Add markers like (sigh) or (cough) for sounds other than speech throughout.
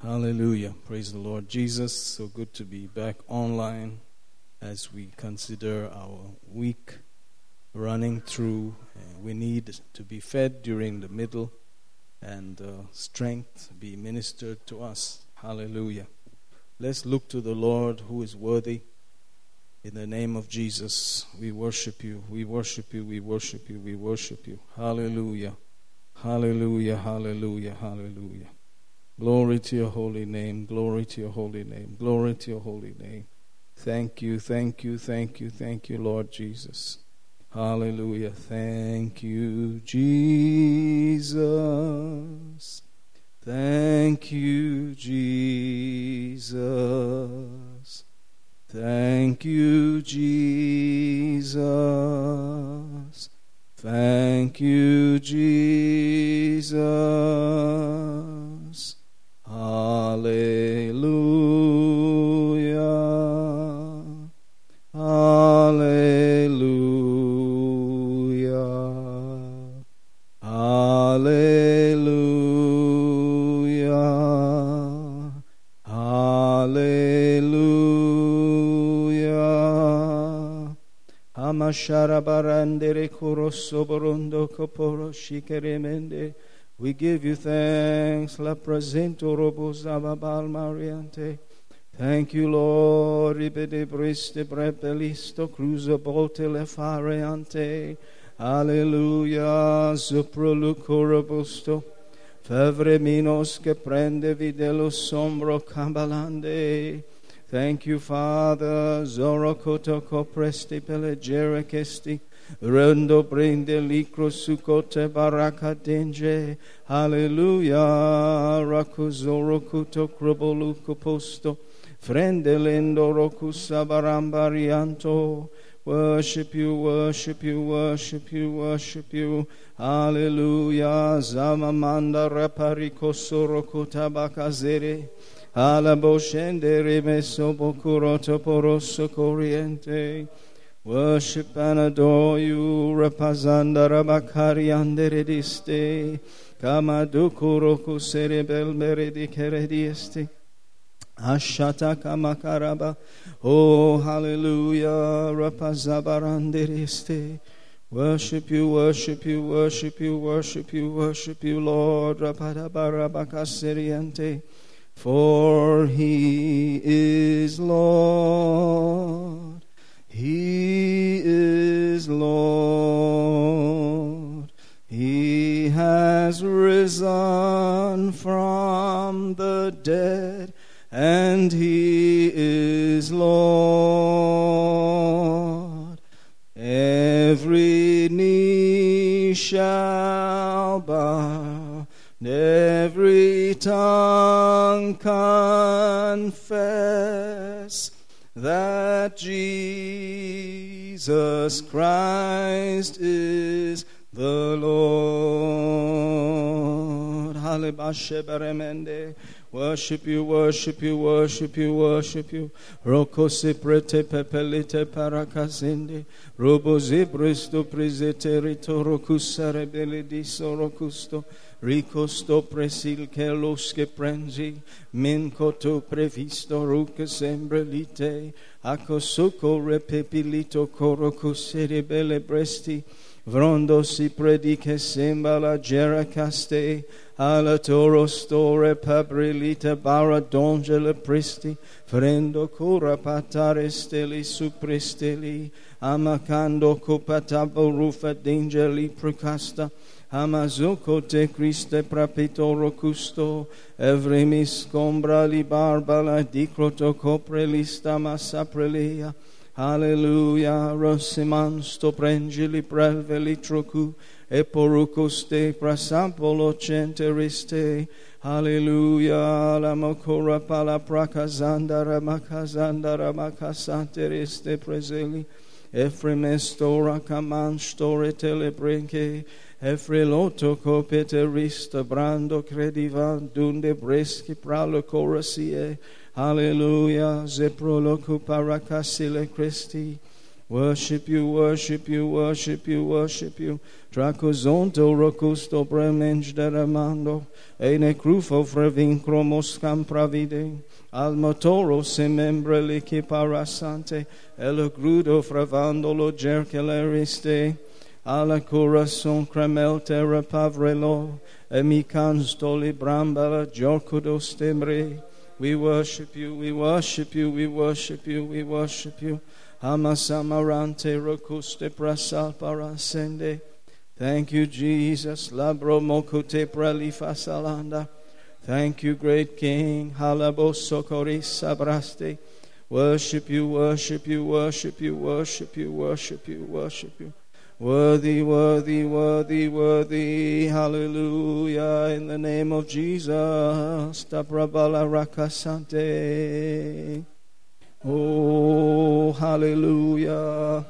Hallelujah. Praise the Lord Jesus. So good to be back online as we consider our week running through. Uh, we need to be fed during the middle and uh, strength be ministered to us. Hallelujah. Let's look to the Lord who is worthy. In the name of Jesus, we worship you, we worship you, we worship you, we worship you. Hallelujah. Hallelujah, hallelujah, hallelujah. Glory to your holy name, glory to your holy name, glory to your holy name. Thank you, thank you, thank you, thank you, Lord Jesus. Hallelujah. Thank you, Jesus. Thank you, Jesus. Thank you, Jesus. Thank you, Jesus. Hallelujah. Hallelujah. Hallelujah. Hallelujah. Amashara barandere korosso borondo koporo shikeremende. We give you thanks. La presento robosava balmariante. Thank you, Lord. Ribede briste brepelisto cruzo bolte le fareante. Alleluia. Zuproluco robusto. Fevre minos che prende videlo sombro cambalande. Thank you, Father. Zorokoto copresti pelegere kesti. Rendo prende licro sukote baraka denge. Hallelujah. Rakuzoro kuto kroboluko posto. Frendelendo rokusa barambarianto. Worship you, worship you, worship you, worship you. Hallelujah. Zamamanda rapariko sorokuta bakazere. Alaboshende rimeso bokuroto poroso corriente. Worship and adore you, Rapazanda Rabakari Anderediste, Kamadukuroku Serebel Meredi. Ashata Kamakaraba, oh hallelujah, Rapazabaranderiste. Worship you, worship you, worship you, worship you, worship you, Lord, Rapadabarabakaseriante. For he is Lord, he is Lord. He has risen from the dead, and he is Lord. Every knee shall bow, every tongue confess that Jesus Christ is the Lord. Halebasheberemende. Worship you, worship you, worship you, worship you. Roko siprete pepelite parakazinde. Robo zibristo prisete ritoro kusare belediso rokusto. Ricosto presil che los che prenzi, min coto previsto ruca sembrelite, acosuco repepilito coro cusere belle bresti, vrondo si prediche sembra la gera caste, alla toro store pabrilita bara dongele pristi, frendo cura patare steli su presteli, amacando copatabo rufa d'angeli procasta, Amazukote Christe prapitoro custo, evremis combrali barbala di croto copre lista massa prelia. Alleluia, rosiman sto prengili prelveli trocu, e porucoste prasampolo centeriste. Alleluia, la mocora pala pracasanda macazandara macasateriste preseli. Efremes tora caman store telebrenche, telebrenke, Efreloto copeterista brando credivan dunde pralo corasie. Alleluia, zeprolocu paracasile Christi. Worship you, worship you, worship you, worship you. Tracozonto rocusto bremenge deramando. Ene crufo frevincromos campravide. Al motoro se membre lici parasante. El grudo fravandolo gerceleriste. Alla corazon cremelte repavrelo. Emicans doli brambala jorcudos tembre. We worship you, we worship you, we worship you, we worship you. Amasamarante rokuste prasal parasende. Thank you, Jesus. Labro mokute pralifa salanda. Thank you, great King. Halabo sokoris sabraste. Worship you, worship you, worship you, worship you, worship you, worship you. Worthy, worthy, worthy, worthy. Hallelujah. In the name of Jesus. Tabrabala rakasante. Oh, hallelujah.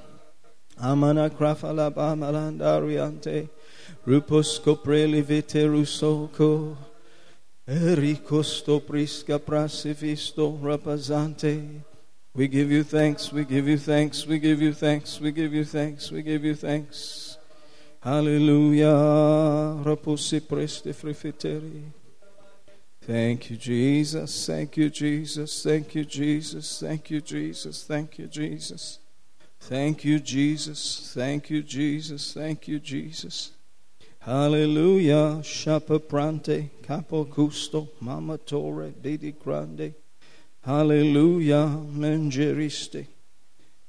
Amana krafala bamalandariante. Rupos copreli vite rusoko. Ericosto prisca prasivisto rapazante. We give you thanks, we give you thanks, we give you thanks, we give you thanks, we give you thanks. Hallelujah. Raposi preste frifiteri. Thank you, Jesus. Thank you, Jesus. Thank you, Jesus. Thank you, Jesus. Thank you, Jesus. Thank you, Jesus. Thank you, Jesus. Thank you, Jesus. Hallelujah. Shapa prante, capo gusto, mama torre, bidi grande. Hallelujah. Mengeriste.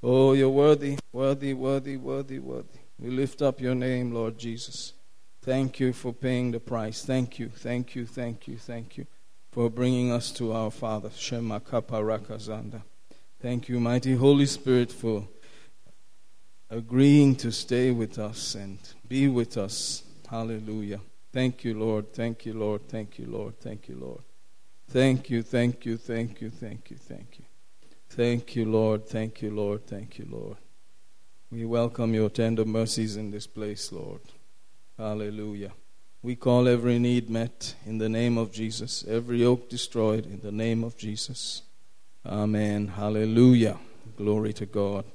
Oh, you're worthy, worthy, worthy, worthy, worthy. We lift up your name, Lord Jesus. Thank you for paying the price. Thank you, thank you, thank you, thank you for bringing us to our Father. Shema Kaparakazanda. Thank you, mighty Holy Spirit, for agreeing to stay with us and be with us. Hallelujah. Thank you, Lord. Thank you, Lord. Thank you, Lord. Thank you, Lord. Thank you, thank you, thank you, thank you, thank you. Thank you, Lord. Thank you, Lord. Thank you, Lord. We welcome your tender mercies in this place, Lord. Hallelujah. We call every need met in the name of Jesus, every yoke destroyed in the name of Jesus. Amen. Hallelujah. Glory to God.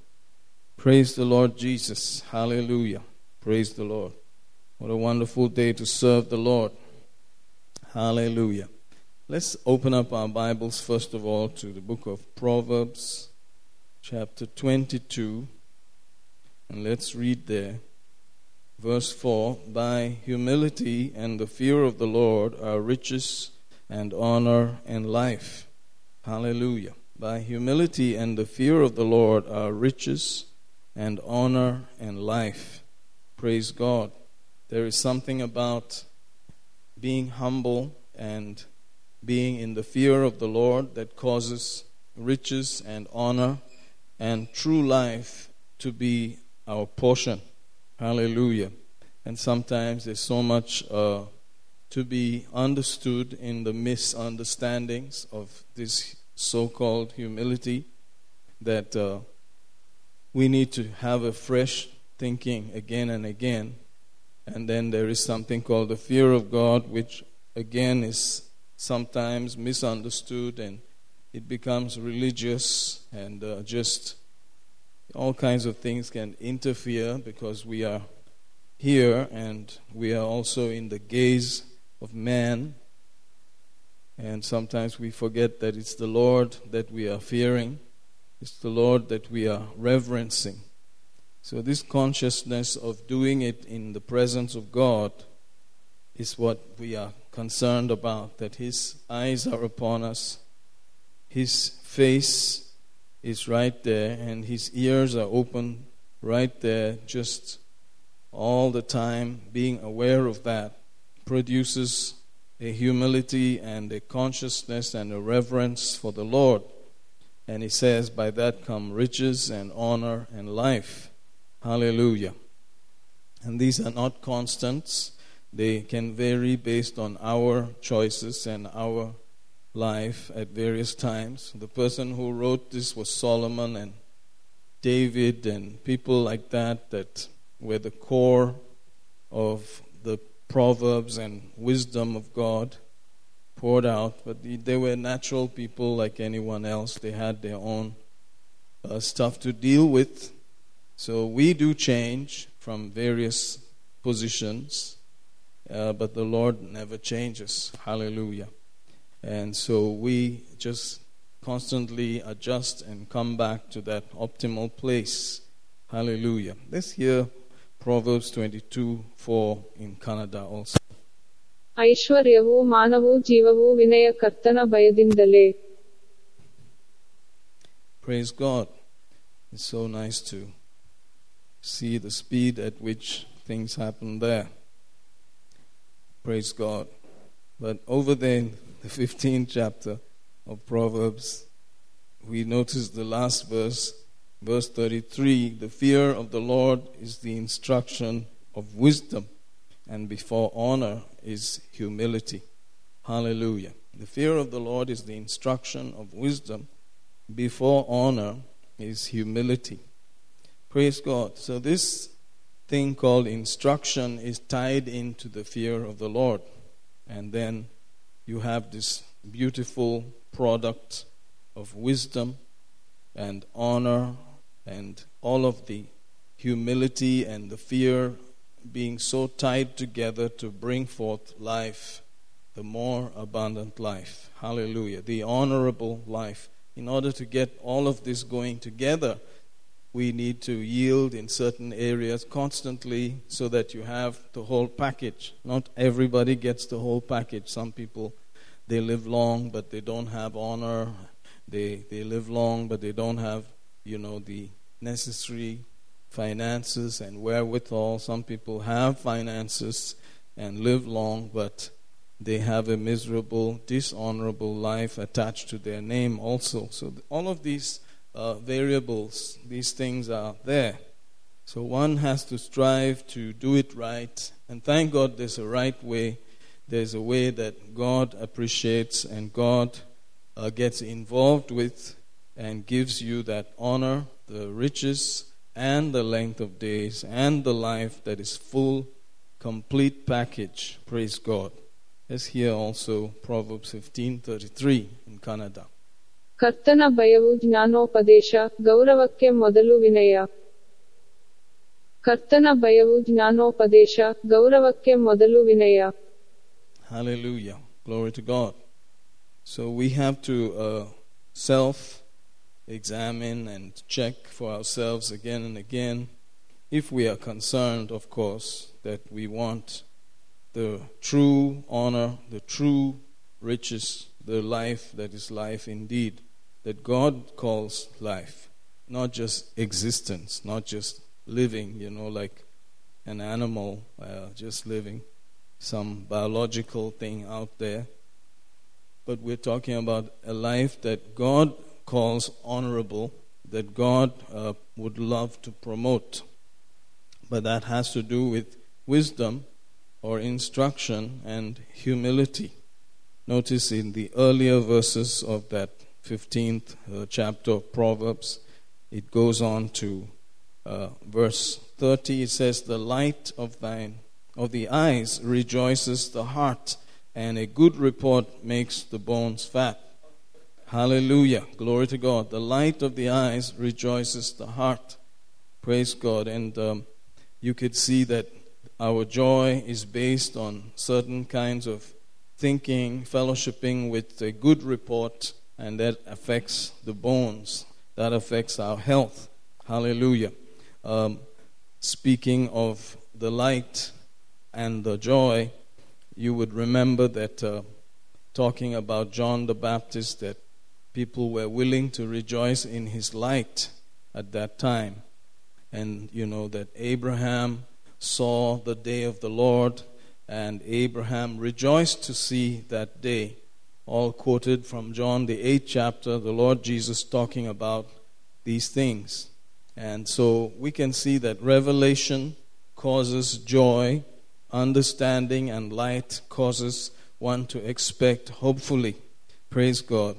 Praise the Lord Jesus. Hallelujah. Praise the Lord. What a wonderful day to serve the Lord. Hallelujah. Let's open up our Bibles, first of all, to the book of Proverbs, chapter 22, and let's read there. Verse 4 By humility and the fear of the Lord are riches and honor and life. Hallelujah. By humility and the fear of the Lord are riches and honor and life. Praise God. There is something about being humble and being in the fear of the Lord that causes riches and honor and true life to be our portion. Hallelujah. And sometimes there's so much uh, to be understood in the misunderstandings of this so called humility that uh, we need to have a fresh thinking again and again. And then there is something called the fear of God, which again is sometimes misunderstood and it becomes religious and uh, just all kinds of things can interfere because we are here and we are also in the gaze of man. And sometimes we forget that it's the Lord that we are fearing, it's the Lord that we are reverencing. So, this consciousness of doing it in the presence of God is what we are concerned about that His eyes are upon us, His face is right there, and his ears are open right there, just all the time, being aware of that produces a humility and a consciousness and a reverence for the Lord. And he says, By that come riches and honor and life. Hallelujah. And these are not constants, they can vary based on our choices and our life at various times. The person who wrote this was Solomon and David and people like that that were the core of the proverbs and wisdom of God poured out. But they were natural people like anyone else. They had their own uh, stuff to deal with. So we do change from various positions, uh, but the Lord never changes. Hallelujah. And so we just constantly adjust and come back to that optimal place. Hallelujah. Let's hear Proverbs 22 4 in Kannada also. Praise God. It's so nice to see the speed at which things happen there. Praise God. But over there the 15th chapter of Proverbs, we notice the last verse, verse 33 the fear of the Lord is the instruction of wisdom, and before honor is humility. Hallelujah. The fear of the Lord is the instruction of wisdom, before honor is humility. Praise God. So, this thing called instruction is tied into the fear of the Lord. And then you have this beautiful product of wisdom and honor and all of the humility and the fear being so tied together to bring forth life, the more abundant life. Hallelujah. The honorable life. In order to get all of this going together, we need to yield in certain areas constantly so that you have the whole package. Not everybody gets the whole package. Some people they live long but they don't have honor. They they live long but they don't have, you know, the necessary finances and wherewithal. Some people have finances and live long but they have a miserable, dishonorable life attached to their name also. So all of these uh, variables, these things are there. So one has to strive to do it right. And thank God there's a right way. There's a way that God appreciates and God uh, gets involved with and gives you that honor, the riches, and the length of days, and the life that is full, complete package. Praise God. Let's hear also Proverbs 15:33 in Kannada. ಕರ್ತನ ಭಯವು ಜ್ಞಾನೋಪದೇಶ ಗೌರವಕ್ಕೆ ಮೊದಲು ವಿನಯ ಕರ್ತನ ಭಯವು ಜ್ಞಾನೋಪದೇಶ ಗೌರವಕ್ಕೆ ಮೊದಲು ವಿನಯ Hallelujah. Glory to God. So we have to uh, self examine and check for ourselves again and again if we are concerned, of course, that we want the true honor, the true riches, the life that is life indeed, that God calls life, not just existence, not just living, you know, like an animal uh, just living, some biological thing out there. But we're talking about a life that God calls honorable, that God uh, would love to promote. But that has to do with wisdom or instruction and humility. Notice in the earlier verses of that 15th uh, chapter of Proverbs, it goes on to uh, verse 30. It says, The light of thine of the eyes rejoices the heart, and a good report makes the bones fat. Hallelujah. Glory to God. The light of the eyes rejoices the heart. Praise God. And um, you could see that our joy is based on certain kinds of thinking, fellowshipping with a good report, and that affects the bones. That affects our health. Hallelujah. Um, speaking of the light and the joy, you would remember that uh, talking about John the Baptist, that people were willing to rejoice in his light at that time. And you know that Abraham saw the day of the Lord, and Abraham rejoiced to see that day. All quoted from John, the eighth chapter, the Lord Jesus talking about these things. And so we can see that revelation causes joy, understanding and light causes one to expect, hopefully. Praise God.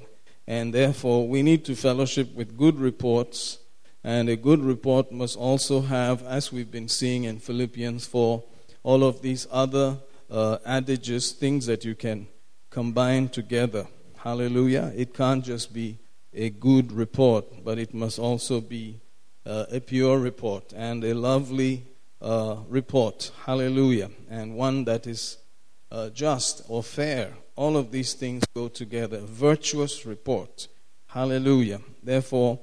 And therefore, we need to fellowship with good reports. And a good report must also have, as we've been seeing in Philippians 4, all of these other uh, adages, things that you can combine together. Hallelujah. It can't just be a good report, but it must also be uh, a pure report and a lovely uh, report. Hallelujah. And one that is uh, just or fair. All of these things go together. Virtuous report. Hallelujah. Therefore,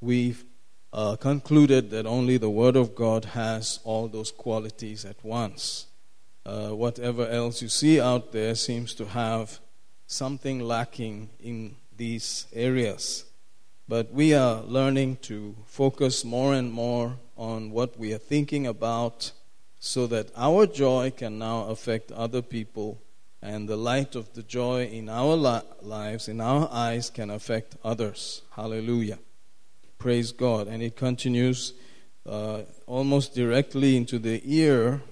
we've uh, concluded that only the Word of God has all those qualities at once. Uh, whatever else you see out there seems to have something lacking in these areas. But we are learning to focus more and more on what we are thinking about so that our joy can now affect other people and the light of the joy in our li- lives, in our eyes, can affect others. Hallelujah. Praise God. And it continues uh, almost directly into the ear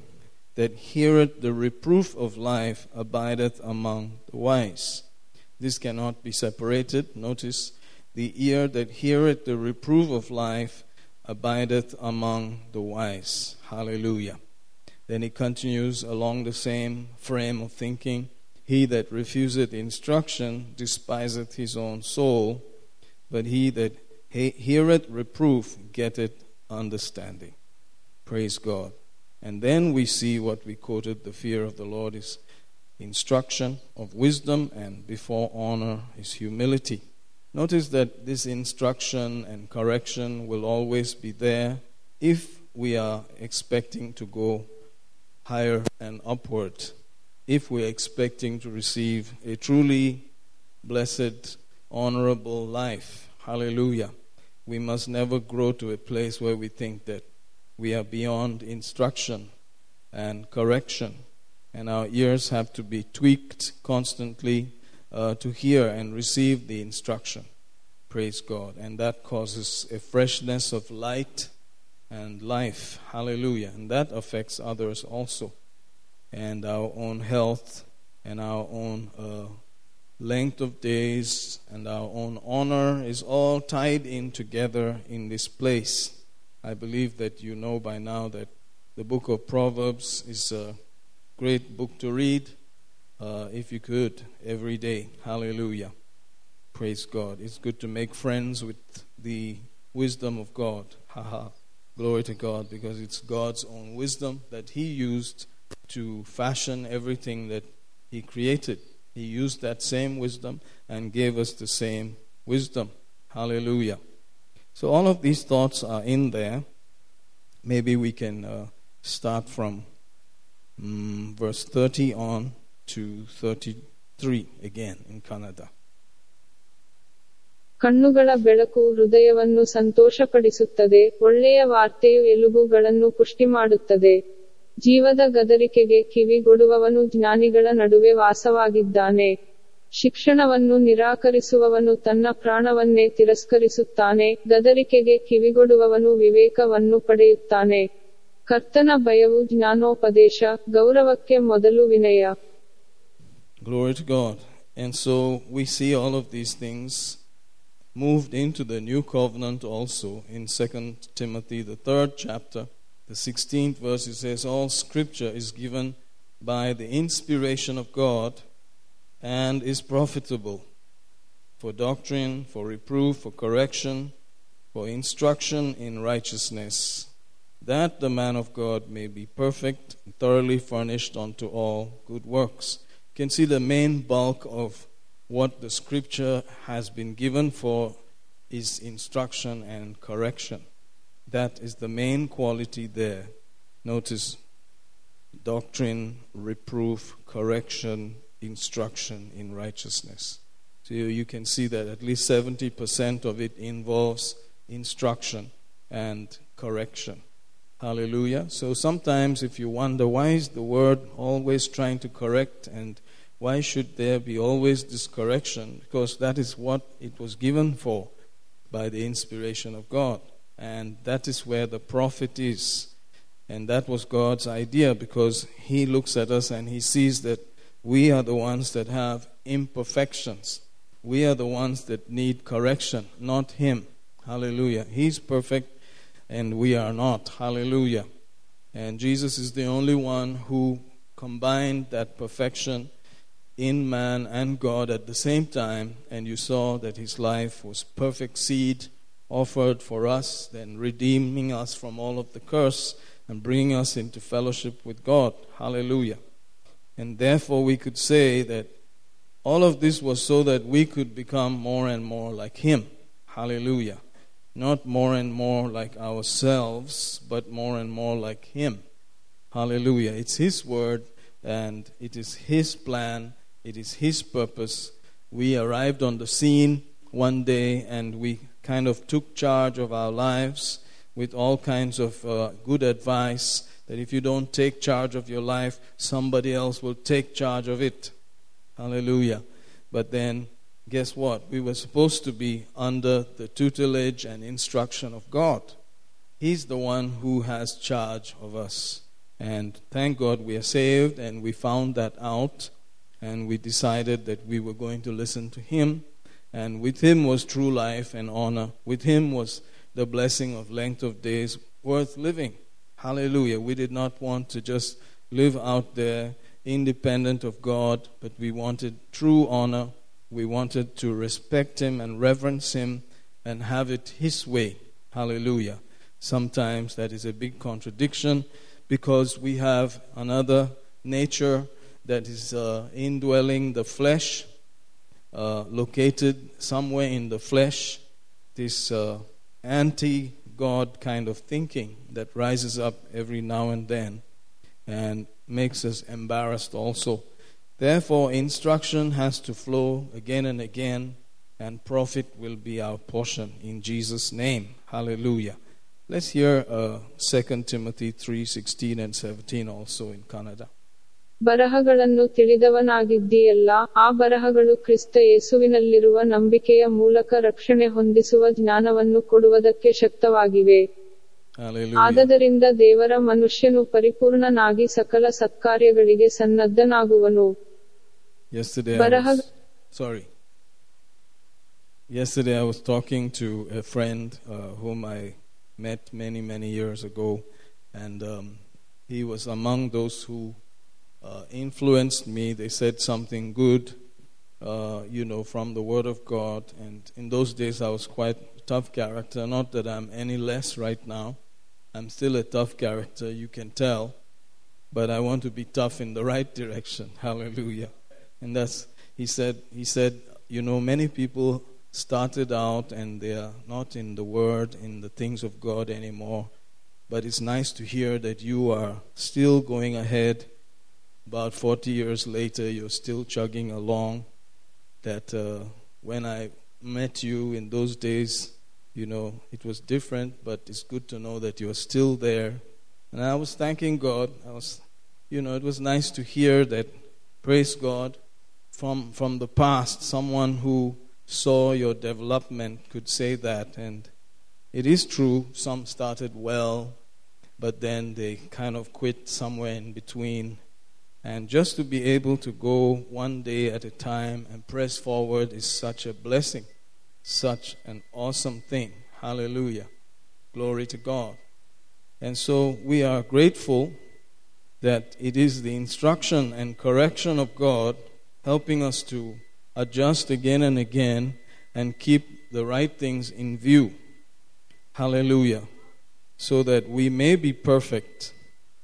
that heareth the reproof of life abideth among the wise. This cannot be separated. Notice the ear that heareth the reproof of life abideth among the wise. Hallelujah. Then he continues along the same frame of thinking. He that refuseth instruction despiseth his own soul, but he that heareth reproof getteth understanding. Praise God. And then we see what we quoted the fear of the Lord is instruction of wisdom, and before honor is humility. Notice that this instruction and correction will always be there if we are expecting to go higher and upward if we're expecting to receive a truly blessed, honorable life. Hallelujah. We must never grow to a place where we think that we are beyond instruction and correction, and our ears have to be tweaked constantly uh, to hear and receive the instruction. Praise God. And that causes a freshness of light and life. Hallelujah. And that affects others also. And our own health and our own uh, length of days and our own honor is all tied in together in this place. I believe that you know by now that the book of Proverbs is a great book to read uh, if you could every day. Hallelujah. Praise God. It's good to make friends with the wisdom of God. Haha. Glory to God, because it's God's own wisdom that He used to fashion everything that He created. He used that same wisdom and gave us the same wisdom. Hallelujah. So, all of these thoughts are in there. Maybe we can uh, start from um, verse 30 on to 33 again in Kannada. ಕಣ್ಣುಗಳ ಬೆಳಕು ಹೃದಯವನ್ನು ಸಂತೋಷಪಡಿಸುತ್ತದೆ ಒಳ್ಳೆಯ ವಾರ್ತೆಯು ಎಲುಬುಗಳನ್ನು ಪುಷ್ಟಿ ಮಾಡುತ್ತದೆ ಜೀವದ ಗದರಿಕೆಗೆ ಕಿವಿಗೊಡುವವನು ಜ್ಞಾನಿಗಳ ನಡುವೆ ವಾಸವಾಗಿದ್ದಾನೆ ಶಿಕ್ಷಣವನ್ನು ನಿರಾಕರಿಸುವವನು ತನ್ನ ಪ್ರಾಣವನ್ನೇ ತಿರಸ್ಕರಿಸುತ್ತಾನೆ ಗದರಿಕೆಗೆ ಕಿವಿಗೊಡುವವನು ವಿವೇಕವನ್ನು ಪಡೆಯುತ್ತಾನೆ ಕರ್ತನ ಭಯವು ಜ್ಞಾನೋಪದೇಶ ಗೌರವಕ್ಕೆ ಮೊದಲು ವಿನಯ Glory to God. And so we see all of these things moved into the new covenant also in 2 Timothy, the third chapter, the 16th verse. It says, All scripture is given by the inspiration of God and is profitable for doctrine, for reproof, for correction, for instruction in righteousness, that the man of God may be perfect, thoroughly furnished unto all good works. You can see the main bulk of what the scripture has been given for is instruction and correction. That is the main quality there. Notice doctrine, reproof, correction, instruction in righteousness. So you can see that at least 70% of it involves instruction and correction. Hallelujah. So sometimes if you wonder why is the word always trying to correct and why should there be always this correction? Because that is what it was given for by the inspiration of God. And that is where the profit is. And that was God's idea because He looks at us and He sees that we are the ones that have imperfections. We are the ones that need correction, not Him. Hallelujah. He's perfect and we are not. Hallelujah. And Jesus is the only one who combined that perfection in man and God at the same time. And you saw that his life was perfect seed offered for us, then redeeming us from all of the curse and bringing us into fellowship with God. Hallelujah. And therefore, we could say that all of this was so that we could become more and more like Him. Hallelujah. Not more and more like ourselves, but more and more like Him. Hallelujah. It's His word and it is His plan, it is His purpose. We arrived on the scene one day and we kind of took charge of our lives with all kinds of uh, good advice that if you don't take charge of your life, somebody else will take charge of it. Hallelujah. But then, guess what? We were supposed to be under the tutelage and instruction of God. He's the one who has charge of us. And thank God we are saved and we found that out and we decided that we were going to listen to Him. And with Him was true life and honor. With Him was the blessing of length of days worth living. Hallelujah. We did not want to just live out there independent of God, but we wanted true honor. We wanted to respect Him and reverence Him and have it His way. Hallelujah. Sometimes that is a big contradiction because we have another nature that is uh, indwelling the flesh, uh, located somewhere in the flesh, this uh, anti God kind of thinking that rises up every now and then and makes us embarrassed also. Therefore, instruction has to flow again and again, and profit will be our portion in Jesus' name. Hallelujah. Let's hear uh, 2 Timothy 3:16 and 17 also in Kannada. ಬರಹಗಳನ್ನು ತಿಳಿದವನಾಗಿದ್ದೀಯಲ್ಲ ಆ ಬರಹಗಳು ಕ್ರಿಸ್ತ ಯೇಸುವಿನಲ್ಲಿರುವ ನಂಬಿಕೆಯ ಮೂಲಕ ರಕ್ಷಣೆ ಹೊಂದಿಸುವ ಜ್ಞಾನವನ್ನು ಕೊಡುವುದಕ್ಕೆ ಶಕ್ತವಾಗಿವೆ. ಆದ್ದರಿಂದ ದೇವರ ಮನುಷ್ಯನು ಪರಿಪೂರ್ಣನಾಗಿ ಸಕಲ ಸತ್ಕಾರ್ಯಗಳಿಗೆ ಸನ್ನದ್ಧನಾಗುವನು. ಬರಹ ಸಾರಿ Yesterday, I was talking to a friend uh, whom I met many, many years ago, and um, he was among those who uh, influenced me. They said something good, uh, you know, from the Word of God. And in those days, I was quite a tough character. Not that I'm any less right now. I'm still a tough character, you can tell. But I want to be tough in the right direction. (laughs) Hallelujah. And that's he said he said, you know, many people started out and they are not in the word, in the things of God anymore. But it's nice to hear that you are still going ahead. About 40 years later, you're still chugging along. That uh, when I met you in those days, you know, it was different, but it's good to know that you're still there. And I was thanking God. I was, you know, it was nice to hear that, praise God, from, from the past, someone who saw your development could say that. And it is true, some started well, but then they kind of quit somewhere in between. And just to be able to go one day at a time and press forward is such a blessing, such an awesome thing. Hallelujah. Glory to God. And so we are grateful that it is the instruction and correction of God helping us to adjust again and again and keep the right things in view. Hallelujah. So that we may be perfect,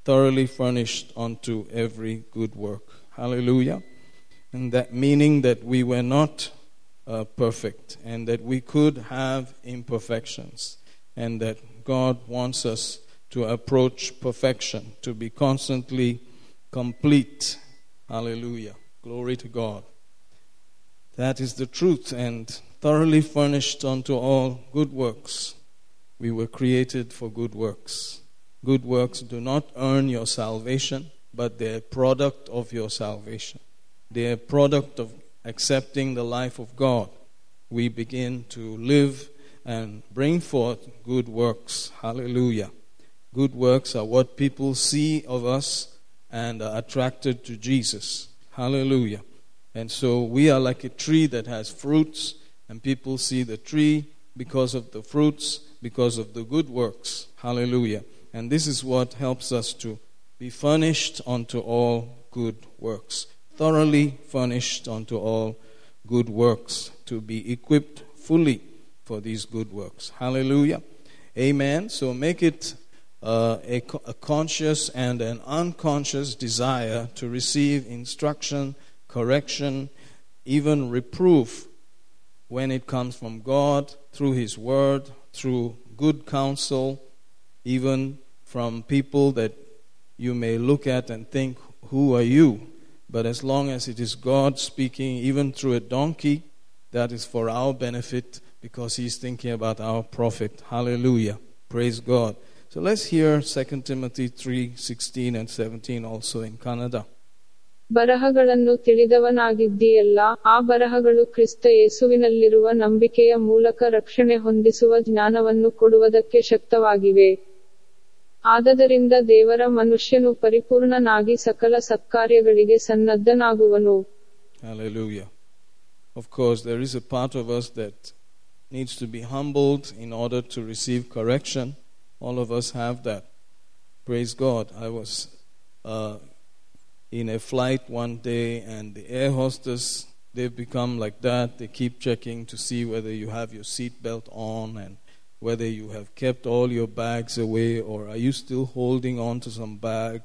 thoroughly furnished unto every good work. Hallelujah. And that meaning that we were not uh, perfect and that we could have imperfections and that God wants us to approach perfection, to be constantly complete. Hallelujah. Glory to God. That is the truth and thoroughly furnished unto all good works. We were created for good works. Good works do not earn your salvation, but they're a product of your salvation. They're a product of accepting the life of God. We begin to live and bring forth good works. Hallelujah. Good works are what people see of us and are attracted to Jesus. Hallelujah. And so we are like a tree that has fruits, and people see the tree because of the fruits, because of the good works. Hallelujah. And this is what helps us to be furnished unto all good works. Thoroughly furnished unto all good works. To be equipped fully for these good works. Hallelujah. Amen. So make it uh, a, a conscious and an unconscious desire to receive instruction, correction, even reproof when it comes from God through His Word, through good counsel, even from people that you may look at and think, Who are you? But as long as it is God speaking, even through a donkey, that is for our benefit because He's thinking about our profit. Hallelujah. Praise God. So let's hear 2 Timothy 3 16 and 17 also in Kannada. ಬರಹಗಳನ್ನು ತಿಳಿದವನಾಗಿದ್ದೀಯಲ್ಲ ಆ ಬರಹಗಳು ಕ್ರಿಸ್ತ ಯೇಸುವಿನಲ್ಲಿರುವ ನಂಬಿಕೆಯ ಮೂಲಕ ರಕ್ಷಣೆ ಹೊಂದಿಸುವ ಜ್ಞಾನವನ್ನು ಕೊಡುವುದಕ್ಕೆ ಶಕ್ತವಾಗಿವೆ ಆದದರಿಂದ ದೇವರ ಮನುಷ್ಯನು ಪರಿಪೂರ್ಣನಾಗಿ ಸಕಲ ಸತ್ಕಾರ್ಯಗಳಿಗೆ ಸನ್ನದ್ಧನಾಗುವನು Hallelujah. Of course, there is a part of us that needs to be humbled in order to receive correction. All of us have that. Praise God. I was uh, in a flight one day, and the air hostess, they've become like that. They keep checking to see whether you have your seatbelt on and whether you have kept all your bags away or are you still holding on to some bag,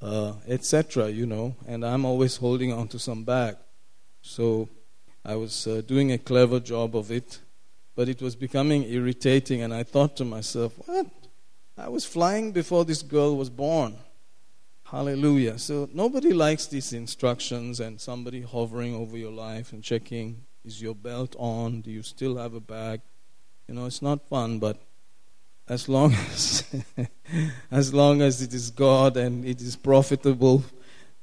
uh, etc., you know. And I'm always holding on to some bag. So I was uh, doing a clever job of it, but it was becoming irritating, and I thought to myself, what? I was flying before this girl was born. Hallelujah. So nobody likes these instructions and somebody hovering over your life and checking is your belt on? Do you still have a bag? You know, it's not fun, but as long (laughs) as as long as it is God and it is profitable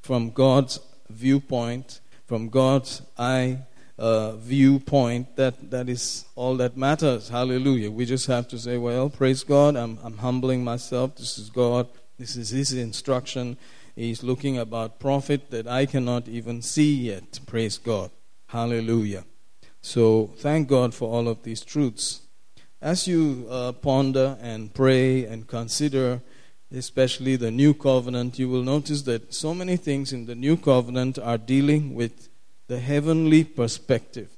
from God's viewpoint, from God's eye uh, viewpoint, that that is all that matters. Hallelujah. We just have to say, well, praise God. I'm I'm humbling myself. This is God. This is His instruction. He's looking about profit that I cannot even see yet. Praise God. Hallelujah. So thank God for all of these truths. As you uh, ponder and pray and consider, especially the new covenant, you will notice that so many things in the new covenant are dealing with the heavenly perspective.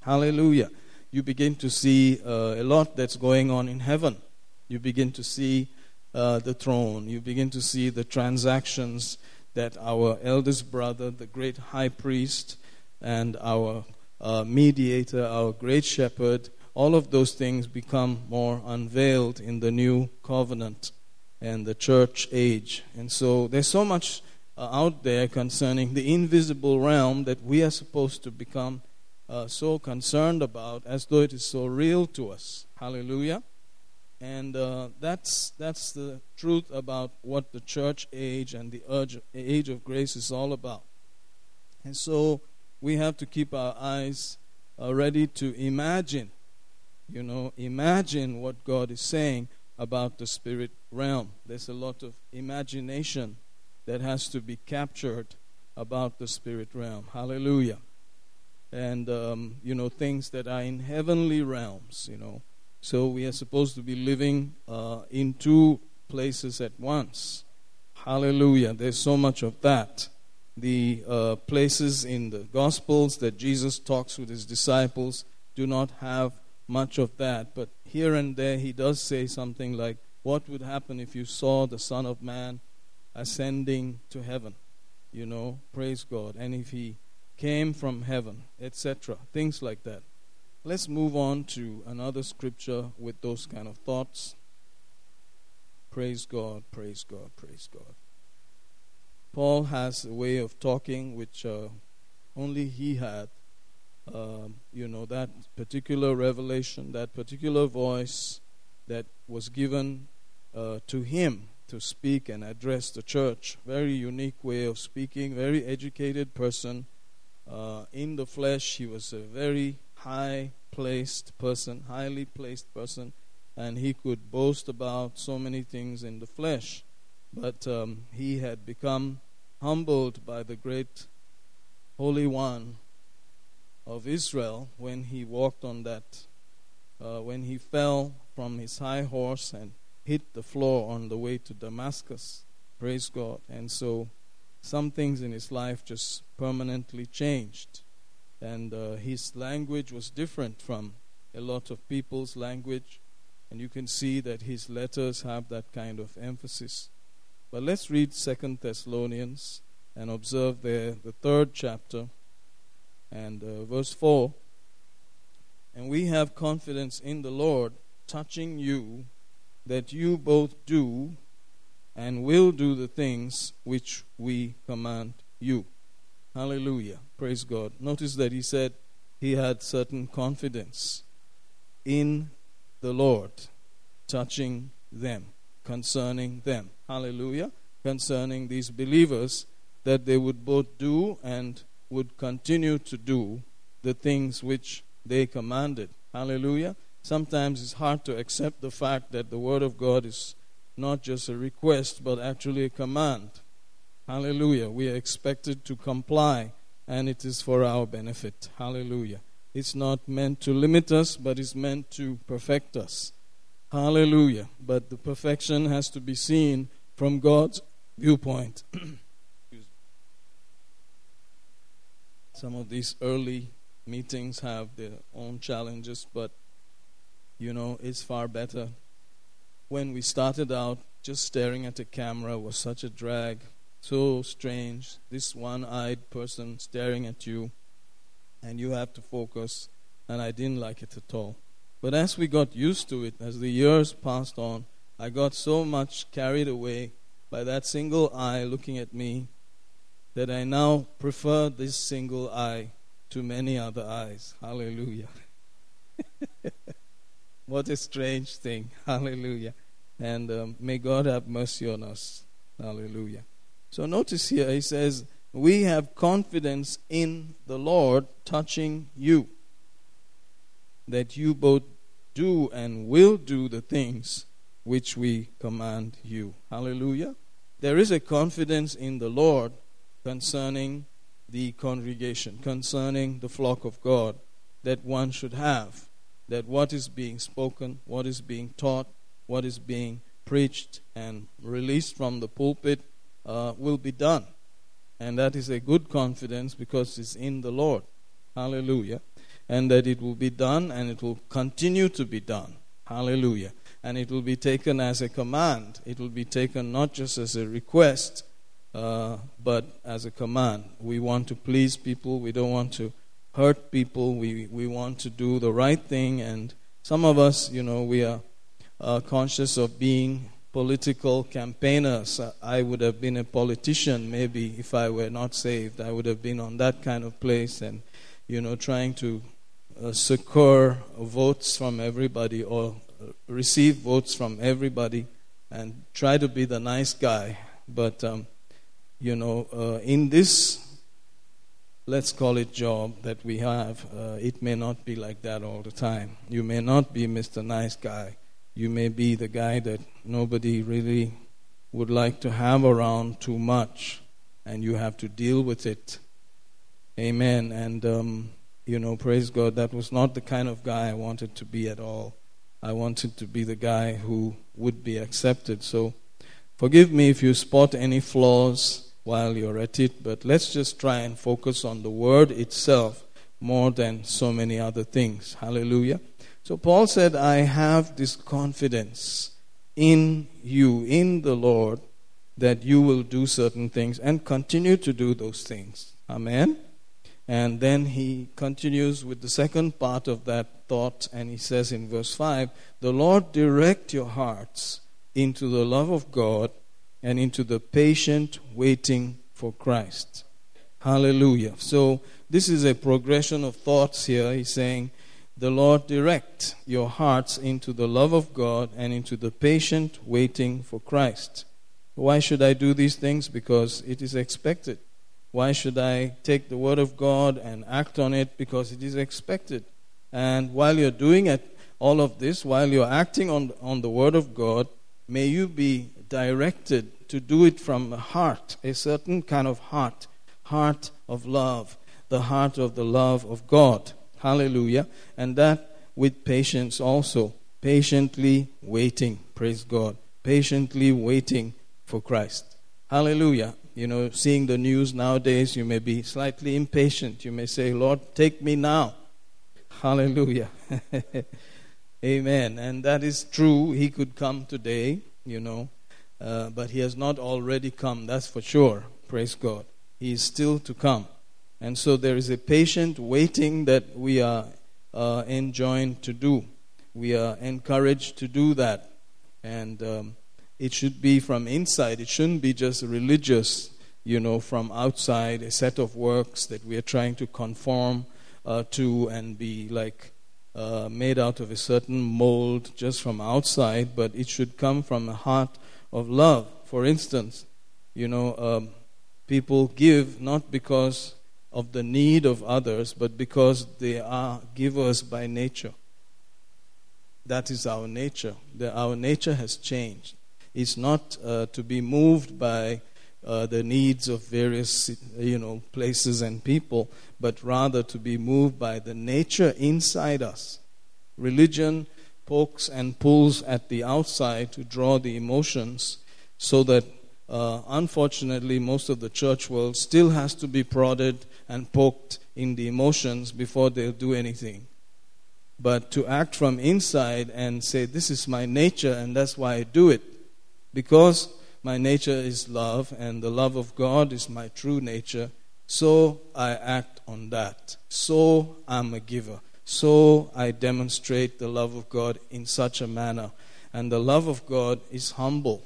Hallelujah. You begin to see uh, a lot that's going on in heaven. You begin to see uh, the throne. You begin to see the transactions that our eldest brother, the great high priest, and our uh, mediator, our great shepherd, all of those things become more unveiled in the new covenant and the church age. And so there's so much uh, out there concerning the invisible realm that we are supposed to become uh, so concerned about as though it is so real to us. Hallelujah. And uh, that's, that's the truth about what the church age and the urge, age of grace is all about. And so we have to keep our eyes uh, ready to imagine, you know, imagine what God is saying about the spirit realm. There's a lot of imagination that has to be captured about the spirit realm. Hallelujah. And, um, you know, things that are in heavenly realms, you know. So we are supposed to be living uh, in two places at once. Hallelujah. There's so much of that. The uh, places in the Gospels that Jesus talks with his disciples do not have much of that. But here and there, he does say something like, What would happen if you saw the Son of Man ascending to heaven? You know, praise God. And if he came from heaven, etc. Things like that. Let's move on to another scripture with those kind of thoughts. Praise God, praise God, praise God. Paul has a way of talking which uh, only he had. Um, you know, that particular revelation, that particular voice that was given uh, to him to speak and address the church. Very unique way of speaking, very educated person. Uh, in the flesh, he was a very high placed person, highly placed person, and he could boast about so many things in the flesh. But um, he had become humbled by the great Holy One of Israel when he walked on that, uh, when he fell from his high horse and hit the floor on the way to Damascus. Praise God. And so some things in his life just permanently changed. And uh, his language was different from a lot of people's language, and you can see that his letters have that kind of emphasis. But let's read Second Thessalonians and observe there the third chapter and uh, verse 4. And we have confidence in the Lord touching you that you both do and will do the things which we command you. Hallelujah. Praise God. Notice that he said he had certain confidence in the Lord touching them, concerning them. Hallelujah. Concerning these believers that they would both do and would continue to do the things which they commanded. Hallelujah. Sometimes it's hard to accept the fact that the Word of God is not just a request, but actually a command. Hallelujah. We are expected to comply, and it is for our benefit. Hallelujah. It's not meant to limit us, but it's meant to perfect us. Hallelujah. But the perfection has to be seen from God's viewpoint. (clears throat) Some of these early meetings have their own challenges, but you know, it's far better. When we started out, just staring at a camera was such a drag, so strange. This one eyed person staring at you, and you have to focus, and I didn't like it at all. But as we got used to it, as the years passed on, I got so much carried away by that single eye looking at me that I now prefer this single eye to many other eyes. Hallelujah. (laughs) what a strange thing. Hallelujah. And um, may God have mercy on us. Hallelujah. So notice here, he says, We have confidence in the Lord touching you, that you both do and will do the things which we command you. Hallelujah. There is a confidence in the Lord concerning the congregation, concerning the flock of God, that one should have. That what is being spoken, what is being taught, what is being preached and released from the pulpit uh, will be done. And that is a good confidence because it's in the Lord. Hallelujah. And that it will be done and it will continue to be done. Hallelujah. And it will be taken as a command. It will be taken not just as a request, uh, but as a command. We want to please people. We don't want to hurt people. We we want to do the right thing. And some of us, you know, we are uh, conscious of being political campaigners. I would have been a politician maybe if I were not saved. I would have been on that kind of place and, you know, trying to uh, secure votes from everybody or uh, receive votes from everybody and try to be the nice guy. But um, you know, uh, in this, let's call it job that we have, uh, it may not be like that all the time. You may not be Mr. Nice Guy. You may be the guy that nobody really would like to have around too much, and you have to deal with it. Amen. And, um, you know, praise God, that was not the kind of guy I wanted to be at all. I wanted to be the guy who would be accepted. So, forgive me if you spot any flaws while you're at it, but let's just try and focus on the word itself more than so many other things. Hallelujah. So Paul said, I have this confidence in you, in the Lord, that you will do certain things and continue to do those things. Amen. And then he continues with the second part of that thought, and he says in verse 5 The Lord direct your hearts into the love of God and into the patient waiting for Christ. Hallelujah. So, this is a progression of thoughts here. He's saying, The Lord direct your hearts into the love of God and into the patient waiting for Christ. Why should I do these things? Because it is expected. Why should I take the Word of God and act on it? Because it is expected. And while you're doing it, all of this, while you're acting on, on the Word of God, may you be directed to do it from a heart, a certain kind of heart, heart of love, the heart of the love of God. Hallelujah. And that with patience also, patiently waiting, praise God, patiently waiting for Christ. Hallelujah. You know, seeing the news nowadays, you may be slightly impatient. You may say, Lord, take me now. Hallelujah. (laughs) Amen. And that is true. He could come today, you know, uh, but he has not already come, that's for sure. Praise God. He is still to come. And so there is a patient waiting that we are uh, enjoined to do. We are encouraged to do that. And um, it should be from inside, it shouldn't be just religious, you know, from outside, a set of works that we are trying to conform uh, to and be like uh, made out of a certain mold just from outside, but it should come from a heart of love. For instance, you know, um, people give not because of the need of others, but because they are givers by nature. That is our nature. The, our nature has changed. It's not uh, to be moved by uh, the needs of various you know places and people, but rather to be moved by the nature inside us. Religion pokes and pulls at the outside to draw the emotions, so that uh, unfortunately most of the church world still has to be prodded and poked in the emotions before they'll do anything. But to act from inside and say, This is my nature and that's why I do it, because my nature is love, and the love of God is my true nature. So I act on that. So I'm a giver. So I demonstrate the love of God in such a manner. And the love of God is humble.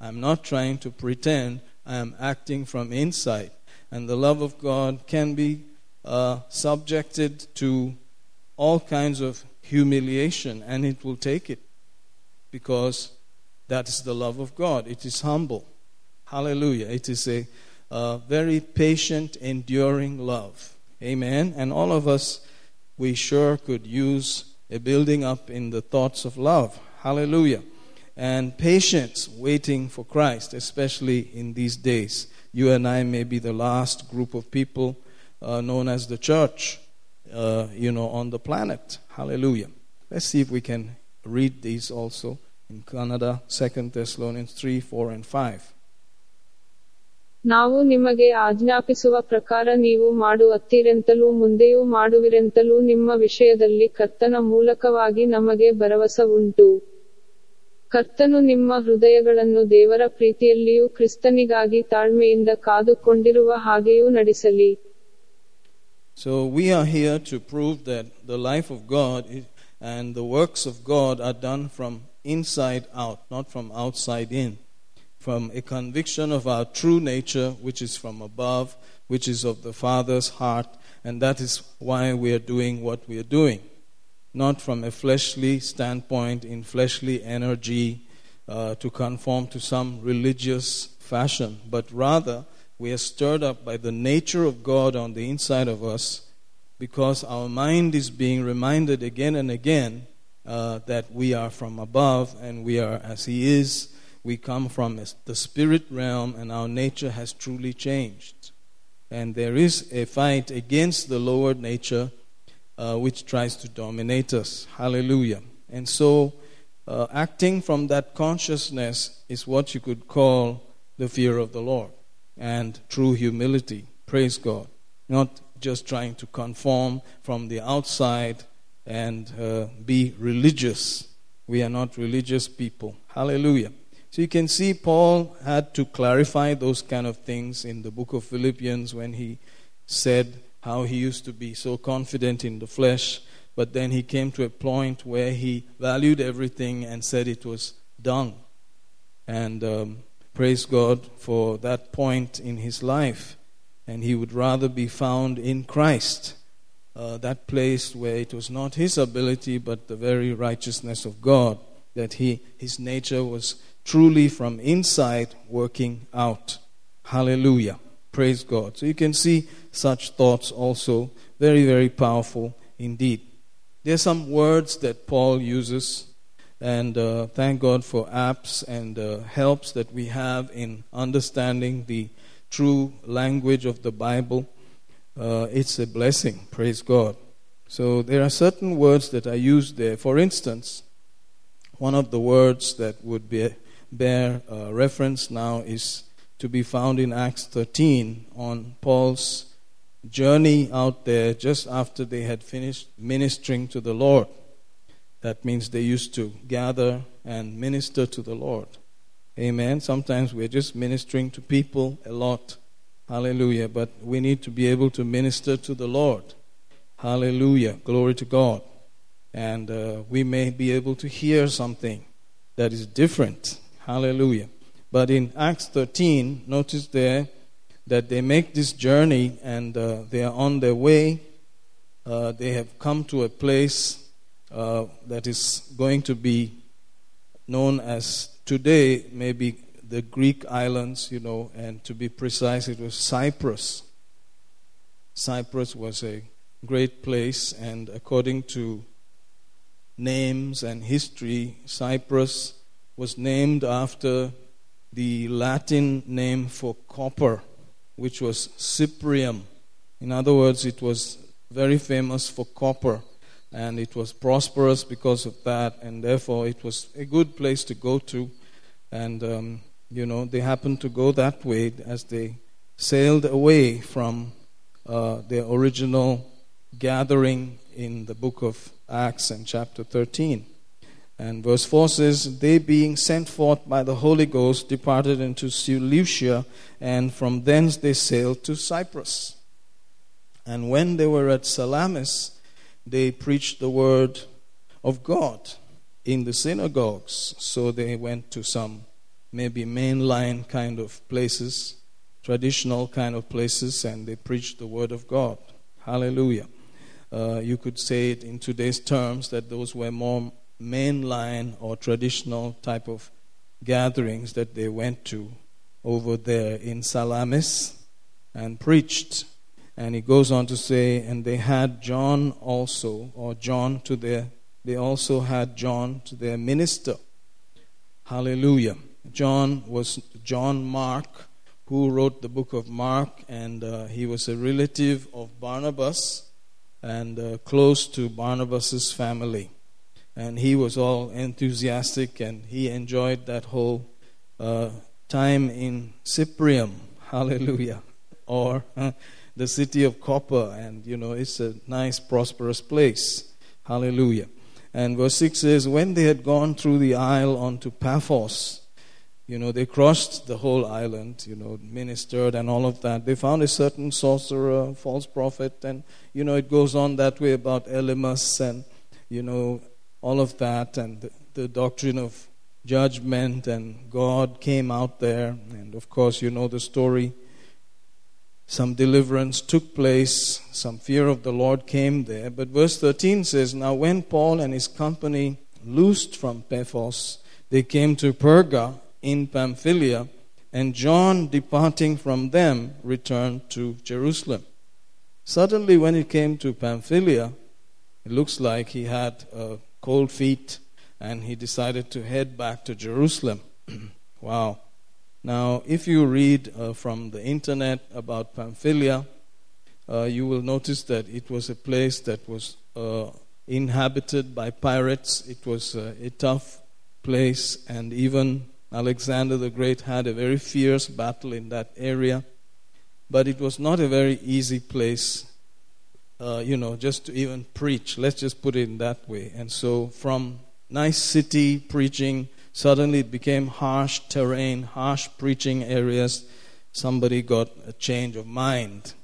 I'm not trying to pretend, I am acting from inside. And the love of God can be uh, subjected to all kinds of humiliation, and it will take it because that is the love of God. It is humble. Hallelujah. It is a uh, very patient, enduring love. Amen. And all of us, we sure could use a building up in the thoughts of love. Hallelujah. And patience, waiting for Christ, especially in these days. You and I may be the last group of people uh, known as the church, uh, you know, on the planet. Hallelujah. Let's see if we can read these also in Kannada, 2 Thessalonians 3, 4, and 5. ನಾವು ನಿಮಗೆ ಆಜ್ಞಾಪಿಸುವ ಪ್ರಕಾರ ನೀವು ಮಾಡುವತ್ತಿರೆಂತಲೂ ಮುಂದೆಯೂ ಮಾಡುವಿರೆಂತಲೂ ನಿಮ್ಮ ವಿಷಯದಲ್ಲಿ ಕರ್ತನ ಮೂಲಕವಾಗಿ ನಮಗೆ ಭರವಸೆ ಉಂಟು ಕರ್ತನು ನಿಮ್ಮ ಹೃದಯಗಳನ್ನು ದೇವರ ಪ್ರೀತಿಯಲ್ಲಿಯೂ ಕ್ರಿಸ್ತನಿಗಾಗಿ ತಾಳ್ಮೆಯಿಂದ ಕಾದುಕೊಂಡಿರುವ ಹಾಗೆಯೂ ನಡೆಸಲಿ So we are here to prove that the life of God and the works of God are done from inside out, not from outside in. From a conviction of our true nature, which is from above, which is of the Father's heart, and that is why we are doing what we are doing. Not from a fleshly standpoint, in fleshly energy, uh, to conform to some religious fashion, but rather we are stirred up by the nature of God on the inside of us because our mind is being reminded again and again uh, that we are from above and we are as He is. We come from the spirit realm and our nature has truly changed. And there is a fight against the lower nature uh, which tries to dominate us. Hallelujah. And so, uh, acting from that consciousness is what you could call the fear of the Lord and true humility. Praise God. Not just trying to conform from the outside and uh, be religious. We are not religious people. Hallelujah. So you can see Paul had to clarify those kind of things in the book of Philippians when he said how he used to be so confident in the flesh, but then he came to a point where he valued everything and said it was dung. And um, praise God for that point in his life. And he would rather be found in Christ uh, that place where it was not his ability but the very righteousness of God, that he, his nature was truly from inside working out. Hallelujah. Praise God. So you can see such thoughts also very, very powerful indeed. There are some words that Paul uses, and uh, thank God for apps and uh, helps that we have in understanding the true language of the Bible uh, it's a blessing. Praise God. So there are certain words that I used there. For instance, one of the words that would be, bear uh, reference now is to be found in Acts 13 on Paul's journey out there just after they had finished ministering to the Lord. That means they used to gather and minister to the Lord. Amen. Sometimes we're just ministering to people a lot. Hallelujah. But we need to be able to minister to the Lord. Hallelujah. Glory to God. And uh, we may be able to hear something that is different. Hallelujah. But in Acts 13, notice there that they make this journey and uh, they are on their way. Uh, they have come to a place uh, that is going to be known as today, maybe the Greek islands, you know, and to be precise, it was Cyprus. Cyprus was a great place, and according to names and history, Cyprus was named after the Latin name for copper, which was cyprium. In other words, it was very famous for copper and it was prosperous because of that, and therefore it was a good place to go to. And, um, you know, they happened to go that way as they sailed away from uh, their original gathering in the book of Acts and chapter 13. And verse 4 says, They being sent forth by the Holy Ghost departed into Seleucia, and from thence they sailed to Cyprus. And when they were at Salamis, they preached the word of God in the synagogues. So they went to some maybe mainline kind of places, traditional kind of places, and they preached the word of God. Hallelujah. Uh, you could say it in today's terms that those were more mainline or traditional type of gatherings that they went to over there in Salamis and preached. And he goes on to say, and they had John also, or John to their, they also had John to their minister. Hallelujah. John was John Mark, who wrote the book of Mark, and uh, he was a relative of Barnabas and uh, close to Barnabas's family and he was all enthusiastic and he enjoyed that whole uh, time in Cyprium, (laughs) hallelujah, or uh, the city of copper, and you know, it's a nice, prosperous place, hallelujah. And verse 6 says, When they had gone through the isle onto Paphos, you know, they crossed the whole island, you know, ministered and all of that. They found a certain sorcerer, false prophet, and, you know, it goes on that way about Elymas and, you know, all of that, and the, the doctrine of judgment, and God came out there. And of course, you know the story. Some deliverance took place, some fear of the Lord came there. But verse 13 says Now, when Paul and his company loosed from Paphos, they came to Perga in Pamphylia, and John, departing from them, returned to Jerusalem. Suddenly, when he came to Pamphylia, it looks like he had a cold feet, and he decided to head back to Jerusalem. (clears throat) wow. Now, if you read uh, from the internet about Pamphylia, uh, you will notice that it was a place that was uh, inhabited by pirates. It was a tough place, and even Alexander the Great had a very fierce battle in that area. But it was not a very easy place uh, you know, just to even preach. Let's just put it in that way. And so, from nice city preaching, suddenly it became harsh terrain, harsh preaching areas. Somebody got a change of mind.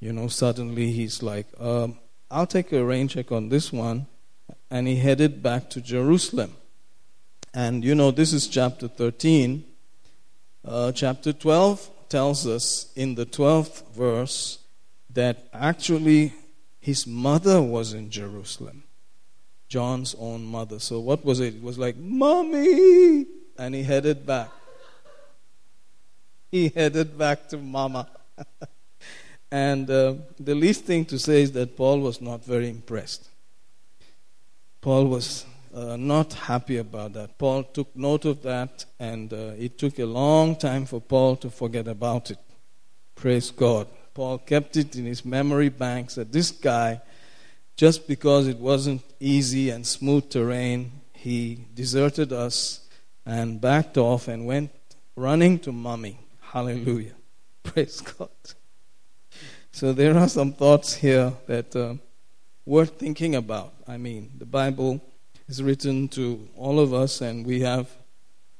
You know, suddenly he's like, um, I'll take a rain check on this one. And he headed back to Jerusalem. And you know, this is chapter 13. Uh, chapter 12 tells us in the 12th verse that actually his mother was in Jerusalem. John's own mother. So what was it? It was like, Mommy! And he headed back. He headed back to Mama. (laughs) and uh, the least thing to say is that Paul was not very impressed. Paul was uh, not happy about that. Paul took note of that, and uh, it took a long time for Paul to forget about it. Praise God. Paul kept it in his memory banks that this guy, just because it wasn't easy and smooth terrain, he deserted us and backed off and went running to mommy. Hallelujah. (laughs) Praise God. So there are some thoughts here that uh, worth thinking about. I mean, the Bible is written to all of us, and we have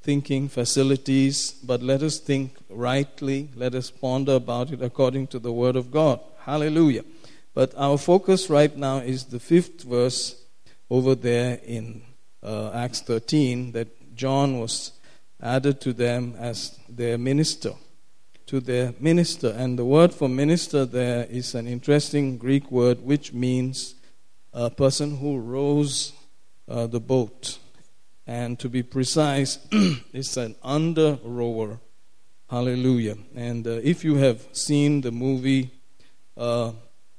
thinking facilities, but let us think rightly. Let us ponder about it according to the Word of God. Hallelujah. But our focus right now is the fifth verse over there in uh, Acts 13 that John was added to them as their minister. To their minister. And the word for minister there is an interesting Greek word which means a person who rows uh, the boat. And to be precise, (clears throat) it's an under rower. Hallelujah. And uh, if you have seen the movie uh,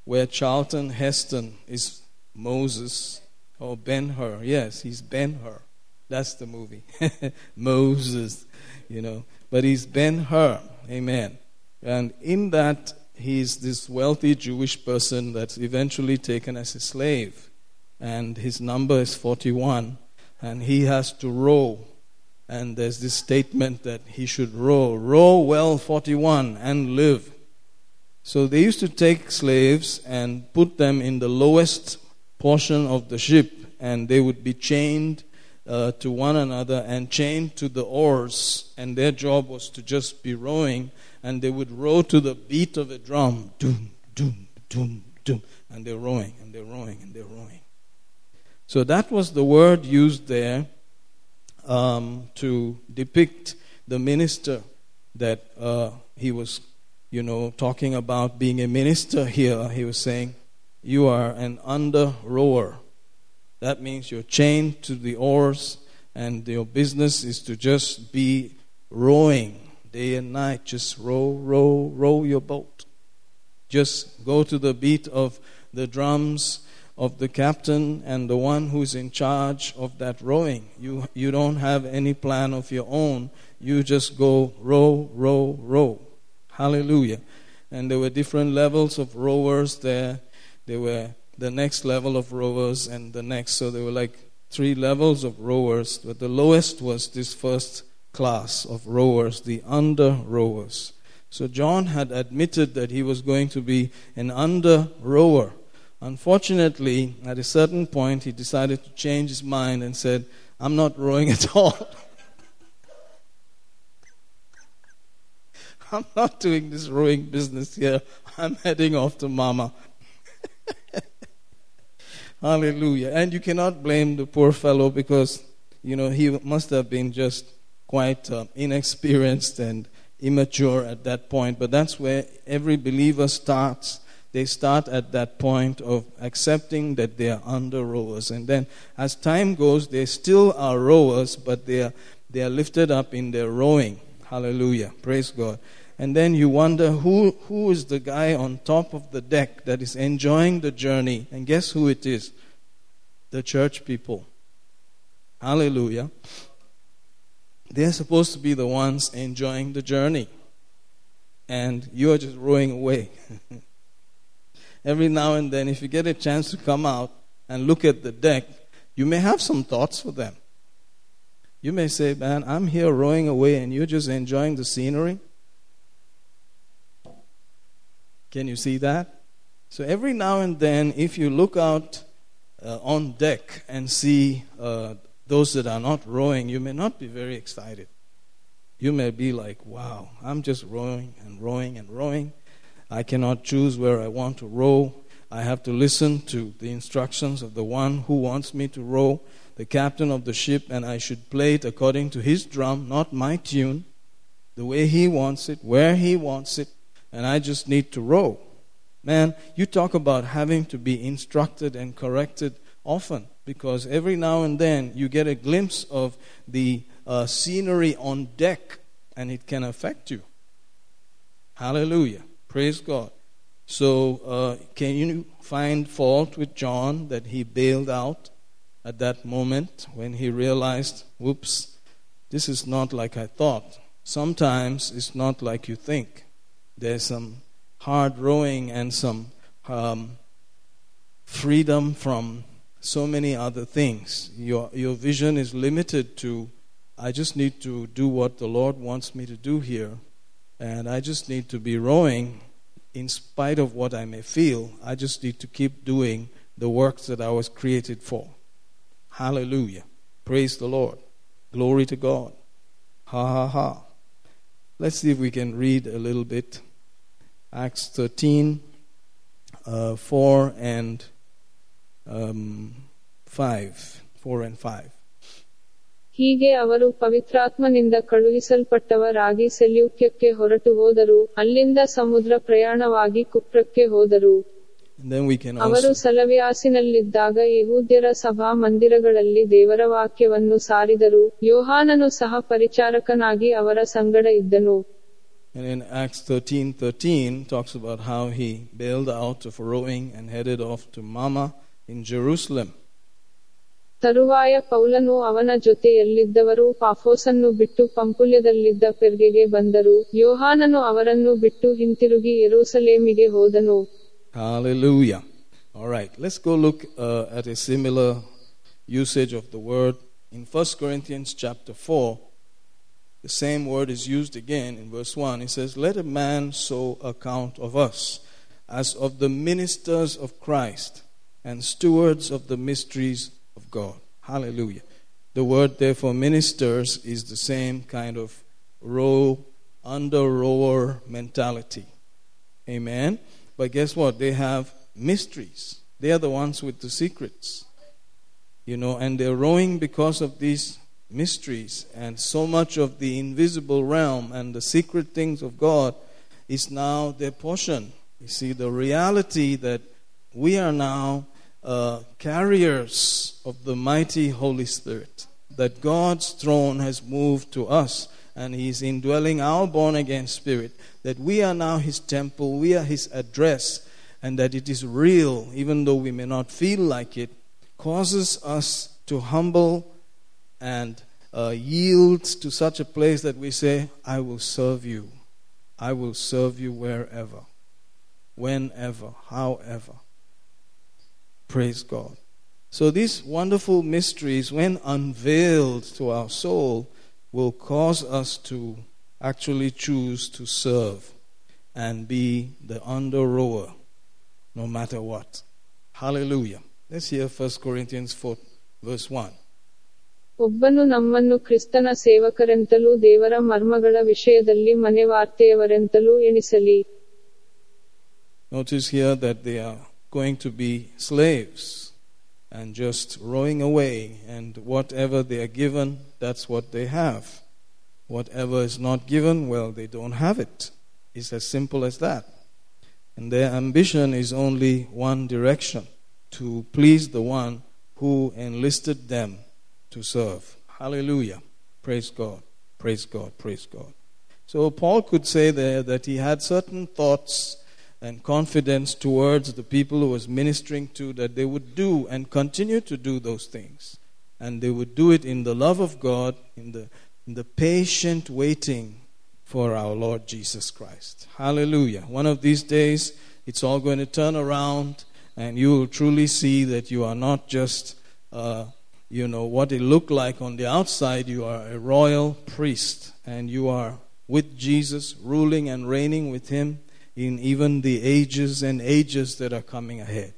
where Charlton Heston is Moses, or Ben Hur, yes, he's Ben Hur. That's the movie. (laughs) Moses, you know. But he's Ben Hur. Amen. And in that, he's this wealthy Jewish person that's eventually taken as a slave. And his number is 41 and he has to row. And there's this statement that he should row. Row well, 41, and live. So they used to take slaves and put them in the lowest portion of the ship, and they would be chained uh, to one another and chained to the oars, and their job was to just be rowing, and they would row to the beat of a drum. Doom, doom, doom, doom. And they're rowing, and they're rowing, and they're rowing. So that was the word used there um, to depict the minister that uh, he was, you know, talking about being a minister here. He was saying, You are an under rower. That means you're chained to the oars, and your business is to just be rowing day and night. Just row, row, row your boat. Just go to the beat of the drums of the captain and the one who's in charge of that rowing. You, you don't have any plan of your own. You just go row, row, row. Hallelujah. And there were different levels of rowers there. There were the next level of rowers and the next. So there were like three levels of rowers. But the lowest was this first class of rowers, the under rowers. So John had admitted that he was going to be an under rower. Unfortunately, at a certain point, he decided to change his mind and said, I'm not rowing at all. (laughs) I'm not doing this rowing business here. I'm heading off to Mama. (laughs) Hallelujah. And you cannot blame the poor fellow because, you know, he must have been just quite uh, inexperienced and immature at that point. But that's where every believer starts they start at that point of accepting that they are under rowers. And then as time goes, they still are rowers, but they are, they are lifted up in their rowing. Hallelujah. Praise God. And then you wonder who, who is the guy on top of the deck that is enjoying the journey. And guess who it is? The church people. Hallelujah. They're supposed to be the ones enjoying the journey. And you're just rowing away. (laughs) every now and then, if you get a chance to come out and look at the deck, you may have some thoughts for them. You may say, Man, I'm here rowing away and you're just enjoying the scenery. Can you see that? So every now and then, if you look out uh, on deck and see uh, those that are not rowing, you may not be very excited. You may be like, wow, I'm just rowing and rowing and rowing. I cannot choose where I want to row. I have to listen to the instructions of the one who wants me to row, the captain of the ship, and I should play it according to his drum, not my tune, the way he wants it, where he wants it, and I just need to row. Man, you talk about having to be instructed and corrected often because every now and then you get a glimpse of the uh, scenery on deck and it can affect you. Hallelujah. Praise God. So, uh, can you find fault with John that he bailed out at that moment when he realized, whoops, this is not like I thought? Sometimes it's not like you think. There's some hard rowing and some um, freedom from so many other things. Your, your vision is limited to, I just need to do what the Lord wants me to do here and I just need to be rowing in spite of what I may feel, I just need to keep doing the works that I was created for. Hallelujah. Praise the Lord. Glory to God. Ha ha ha. Let's see if we can read a little bit. Acts 13, uh, 4 and um, 5. 4 and 5. ಹೀಗೆ ಅವರು ಪವಿತ್ರಾತ್ಮನಿಂದ ಕಳುಹಿಸಲ್ಪಟ್ಟವರಾಗಿ ಸೆಲ್ಯೂಕ್ಯಕ್ಕೆ ಹೊರಟು ಹೋದರು ಅಲ್ಲಿಂದ ಸಮುದ್ರ ಪ್ರಯಾಣವಾಗಿ ಕುಪ್ರಕ್ಕೆ ಹೋದರು ಅವರು. ಸಲವ್ಯಾಸಿನಲ್ಲಿದ್ದಾಗ ಯಹೂದ್ಯರ ಸಭಾ ಮಂದಿರಗಳಲ್ಲಿ ದೇವರ ವಾಕ್ಯವನ್ನು ಸಾರಿದರು ಯೋಹಾನನು ಸಹ ಪರಿಚಾರಕನಾಗಿ ಅವರ ಸಂಗಡ ಇದ್ದನು And in Acts 13 13 talks about how he bailed out of rowing and headed off to Mama in Jerusalem. ತರುವಾಯ ಪೌಲನು ಅವನ ಜೊತೆಯಲ್ಲಿದ್ದವರು ಪಾಫೋಸನ್ನು ಬಿಟ್ಟು ಪಂಪುಲ್ಯದಲ್ಲಿದ್ದ ಪೆರ್ಗೆಗೆ ಬಂದರು ಯೋಹಾನನು ಅವರನ್ನು ಬಿಟ್ಟು ಹಿಂತಿರುಗಿ ಯೆರೂಸಲೇಮಿಗೆ ಹೋದನು Hallelujah. All right, let's go look uh, at a similar usage of the word in 1 Corinthians chapter 4. The same word is used again in verse 1. It says, Let a man so account of us as of the ministers of Christ and stewards of the mysteries of God. Hallelujah. The word, therefore, ministers is the same kind of row, under rower mentality. Amen. But guess what? They have mysteries. They are the ones with the secrets. You know, and they're rowing because of these mysteries. And so much of the invisible realm and the secret things of God is now their portion. You see, the reality that we are now uh, carriers of the mighty Holy Spirit, that God's throne has moved to us and He's indwelling our born again spirit, that we are now His temple, we are His address, and that it is real, even though we may not feel like it, causes us to humble and uh, yield to such a place that we say, I will serve you. I will serve you wherever, whenever, however. Praise God. So, these wonderful mysteries, when unveiled to our soul, will cause us to actually choose to serve and be the under rower no matter what. Hallelujah. Let's hear 1 Corinthians 4, verse 1. ಒಬ್ಬನು ನಮ್ಮನ್ನು ಕ್ರಿಸ್ತನ ಸೇವಕರೆಂತಲೂ ದೇವರ ಮರ್ಮಗಳ ವಿಷಯದಲ್ಲಿ ಮನೆವಾರ್ತೆಯವರೆಂತಲೂ ಎಣಿಸಲಿ Notice here that they are going to be slaves and just rowing away, and whatever they are given, that's what they have. Whatever is not given, well, they don't have it. It's as simple as that. And their ambition is only one direction to please the one who enlisted them to serve. Hallelujah. Praise God. Praise God. Praise God. So Paul could say there that he had certain thoughts and confidence towards the people who was ministering to that they would do and continue to do those things. And they would do it in the love of God, in the, in the patient waiting for our Lord Jesus Christ. Hallelujah. One of these days, it's all going to turn around, and you will truly see that you are not just, uh, you know, what it looked like on the outside. You are a royal priest, and you are with Jesus, ruling and reigning with Him in even the ages and ages that are coming ahead.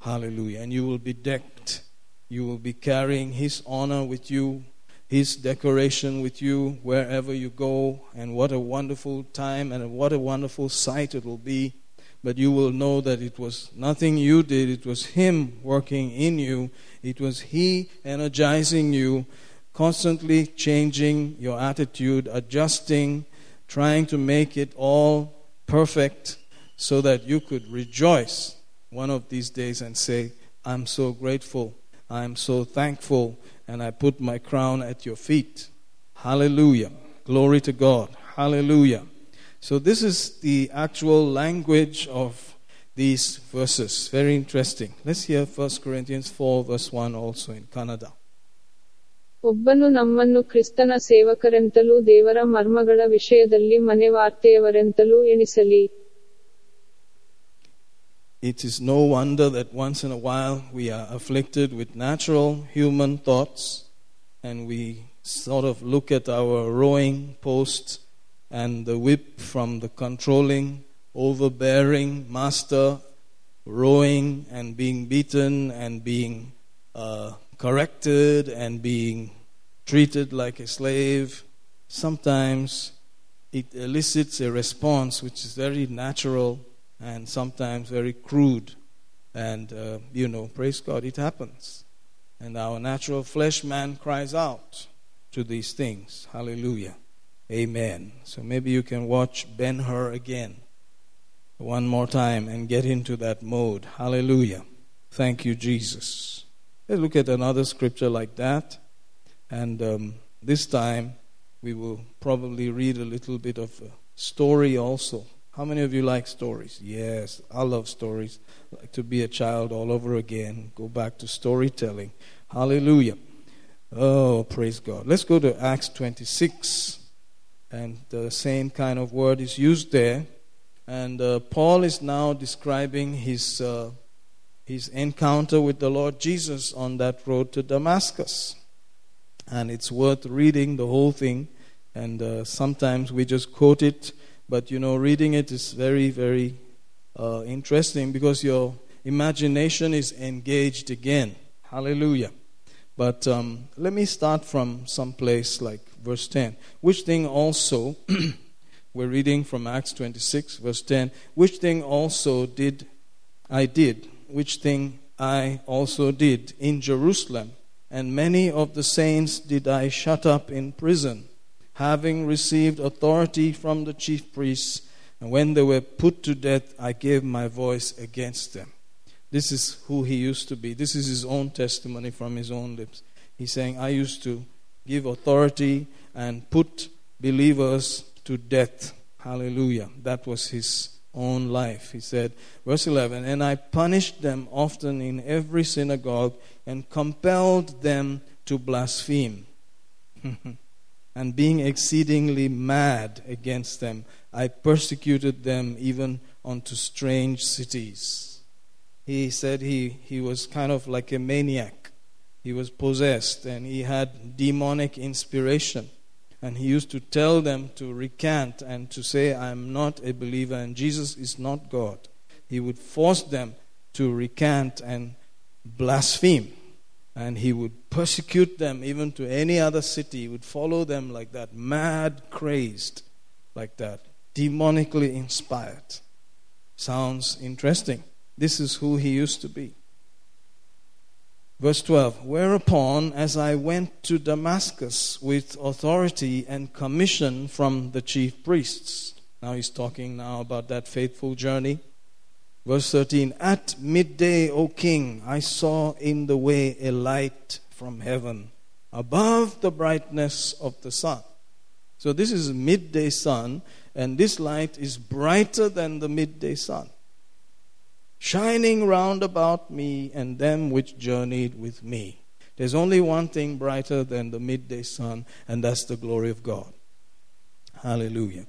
Hallelujah. And you will be decked. You will be carrying His honor with you, His decoration with you wherever you go. And what a wonderful time and what a wonderful sight it will be. But you will know that it was nothing you did, it was Him working in you, it was He energizing you, constantly changing your attitude, adjusting, trying to make it all perfect so that you could rejoice one of these days and say, I'm so grateful, I'm so thankful, and I put my crown at your feet. Hallelujah. Glory to God. Hallelujah. So, this is the actual language of these verses. Very interesting. Let's hear 1 Corinthians 4, verse 1 also in Kannada. ಒಬ್ಬನು ನಮ್ಮನ್ನು ಕ್ರಿಸ್ತನ ಸೇವಕರೆಂತಲೂ ದೇವರ ಮರ್ಮಗಳ ವಿಷಯದಲ್ಲಿ ಮನೆವಾರ್ತೆಯವರೆಂತಲೂ ಎಣಿಸಲಿ It is no wonder that once in a while we are afflicted with natural human thoughts and we sort of look at our rowing post and the whip from the controlling overbearing master, rowing and being beaten and being uh, corrected and being treated like a slave, sometimes it elicits a response which is very natural and sometimes very crude. And, uh, you know, praise God, it happens. And our natural flesh man cries out to these things. Hallelujah. Amen. So maybe you can watch Ben Hur again one more time and get into that mode. Hallelujah. Thank you, Jesus. Let's look at another scripture like that. And um, this time we will probably read a little bit of a story also. How many of you like stories? Yes, I love stories. I like to be a child all over again. Go back to storytelling. Hallelujah. Oh, praise God. Let's go to Acts 26. And the same kind of word is used there. And uh, Paul is now describing his, uh, his encounter with the Lord Jesus on that road to Damascus. And it's worth reading the whole thing and uh, sometimes we just quote it, but you know, reading it is very, very uh, interesting because your imagination is engaged again. Hallelujah. But um, let me start from some place like verse 10. Which thing also, (clears throat) we're reading from Acts 26, verse 10. Which thing also did I did, which thing I also did in Jerusalem, and many of the saints did I shut up in prison having received authority from the chief priests. And when they were put to death, I gave my voice against them. This is who he used to be. This is his own testimony from his own lips. He's saying, I used to give authority and put believers to death. Hallelujah. That was his own life. He said, verse 11, And I punished them often in every synagogue and compelled them to blaspheme. (laughs) and being exceedingly mad against them, I persecuted them even unto strange cities. He said he, he was kind of like a maniac. He was possessed and he had demonic inspiration. And he used to tell them to recant and to say, I'm not a believer and Jesus is not God. He would force them to recant and blaspheme and he would persecute them even to any other city. He would follow them like that, mad, crazed, like that, demonically inspired. Sounds interesting. This is who he used to be. Verse 12 Whereupon, as I went to Damascus with authority and commission from the chief priests. Now he's talking now about that faithful journey Verse 13 At midday, O king, I saw in the way a light from heaven above the brightness of the sun. So this is midday sun, and this light is brighter than the midday sun, shining round about me and them which journeyed with me. There's only one thing brighter than the midday sun, and that's the glory of God. Hallelujah.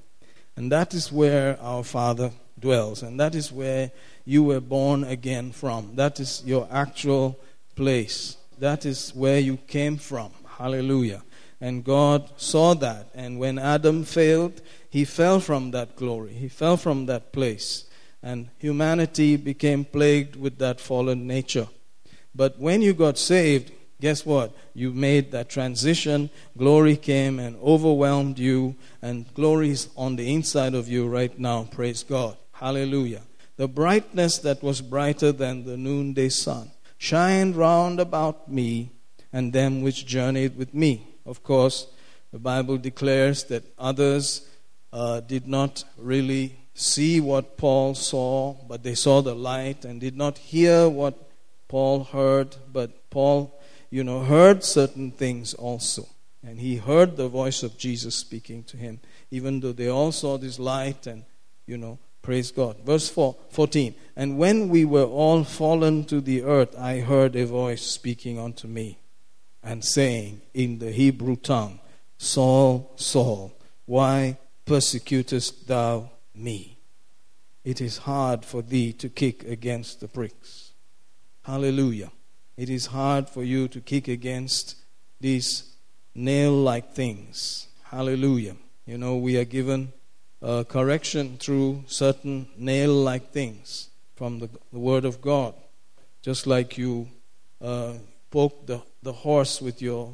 And that is where our Father dwells. And that is where you were born again from. That is your actual place. That is where you came from. Hallelujah. And God saw that. And when Adam failed, he fell from that glory. He fell from that place. And humanity became plagued with that fallen nature. But when you got saved, guess what? You made that transition. Glory came and overwhelmed you, and glory is on the inside of you right now. Praise God. Hallelujah. The brightness that was brighter than the noonday sun shined round about me and them which journeyed with me. Of course, the Bible declares that others uh, did not really see what Paul saw, but they saw the light and did not hear what Paul heard, but Paul, you know, heard certain things also. And he heard the voice of Jesus speaking to him, even though they all saw this light and, you know, Praise God. Verse 4, 14. And when we were all fallen to the earth, I heard a voice speaking unto me and saying in the Hebrew tongue, Saul, Saul, why persecutest thou me? It is hard for thee to kick against the pricks. Hallelujah. It is hard for you to kick against these nail like things. Hallelujah. You know, we are given uh, correction through certain nail like things from the, the Word of God. Just like you uh, poke the, the horse with your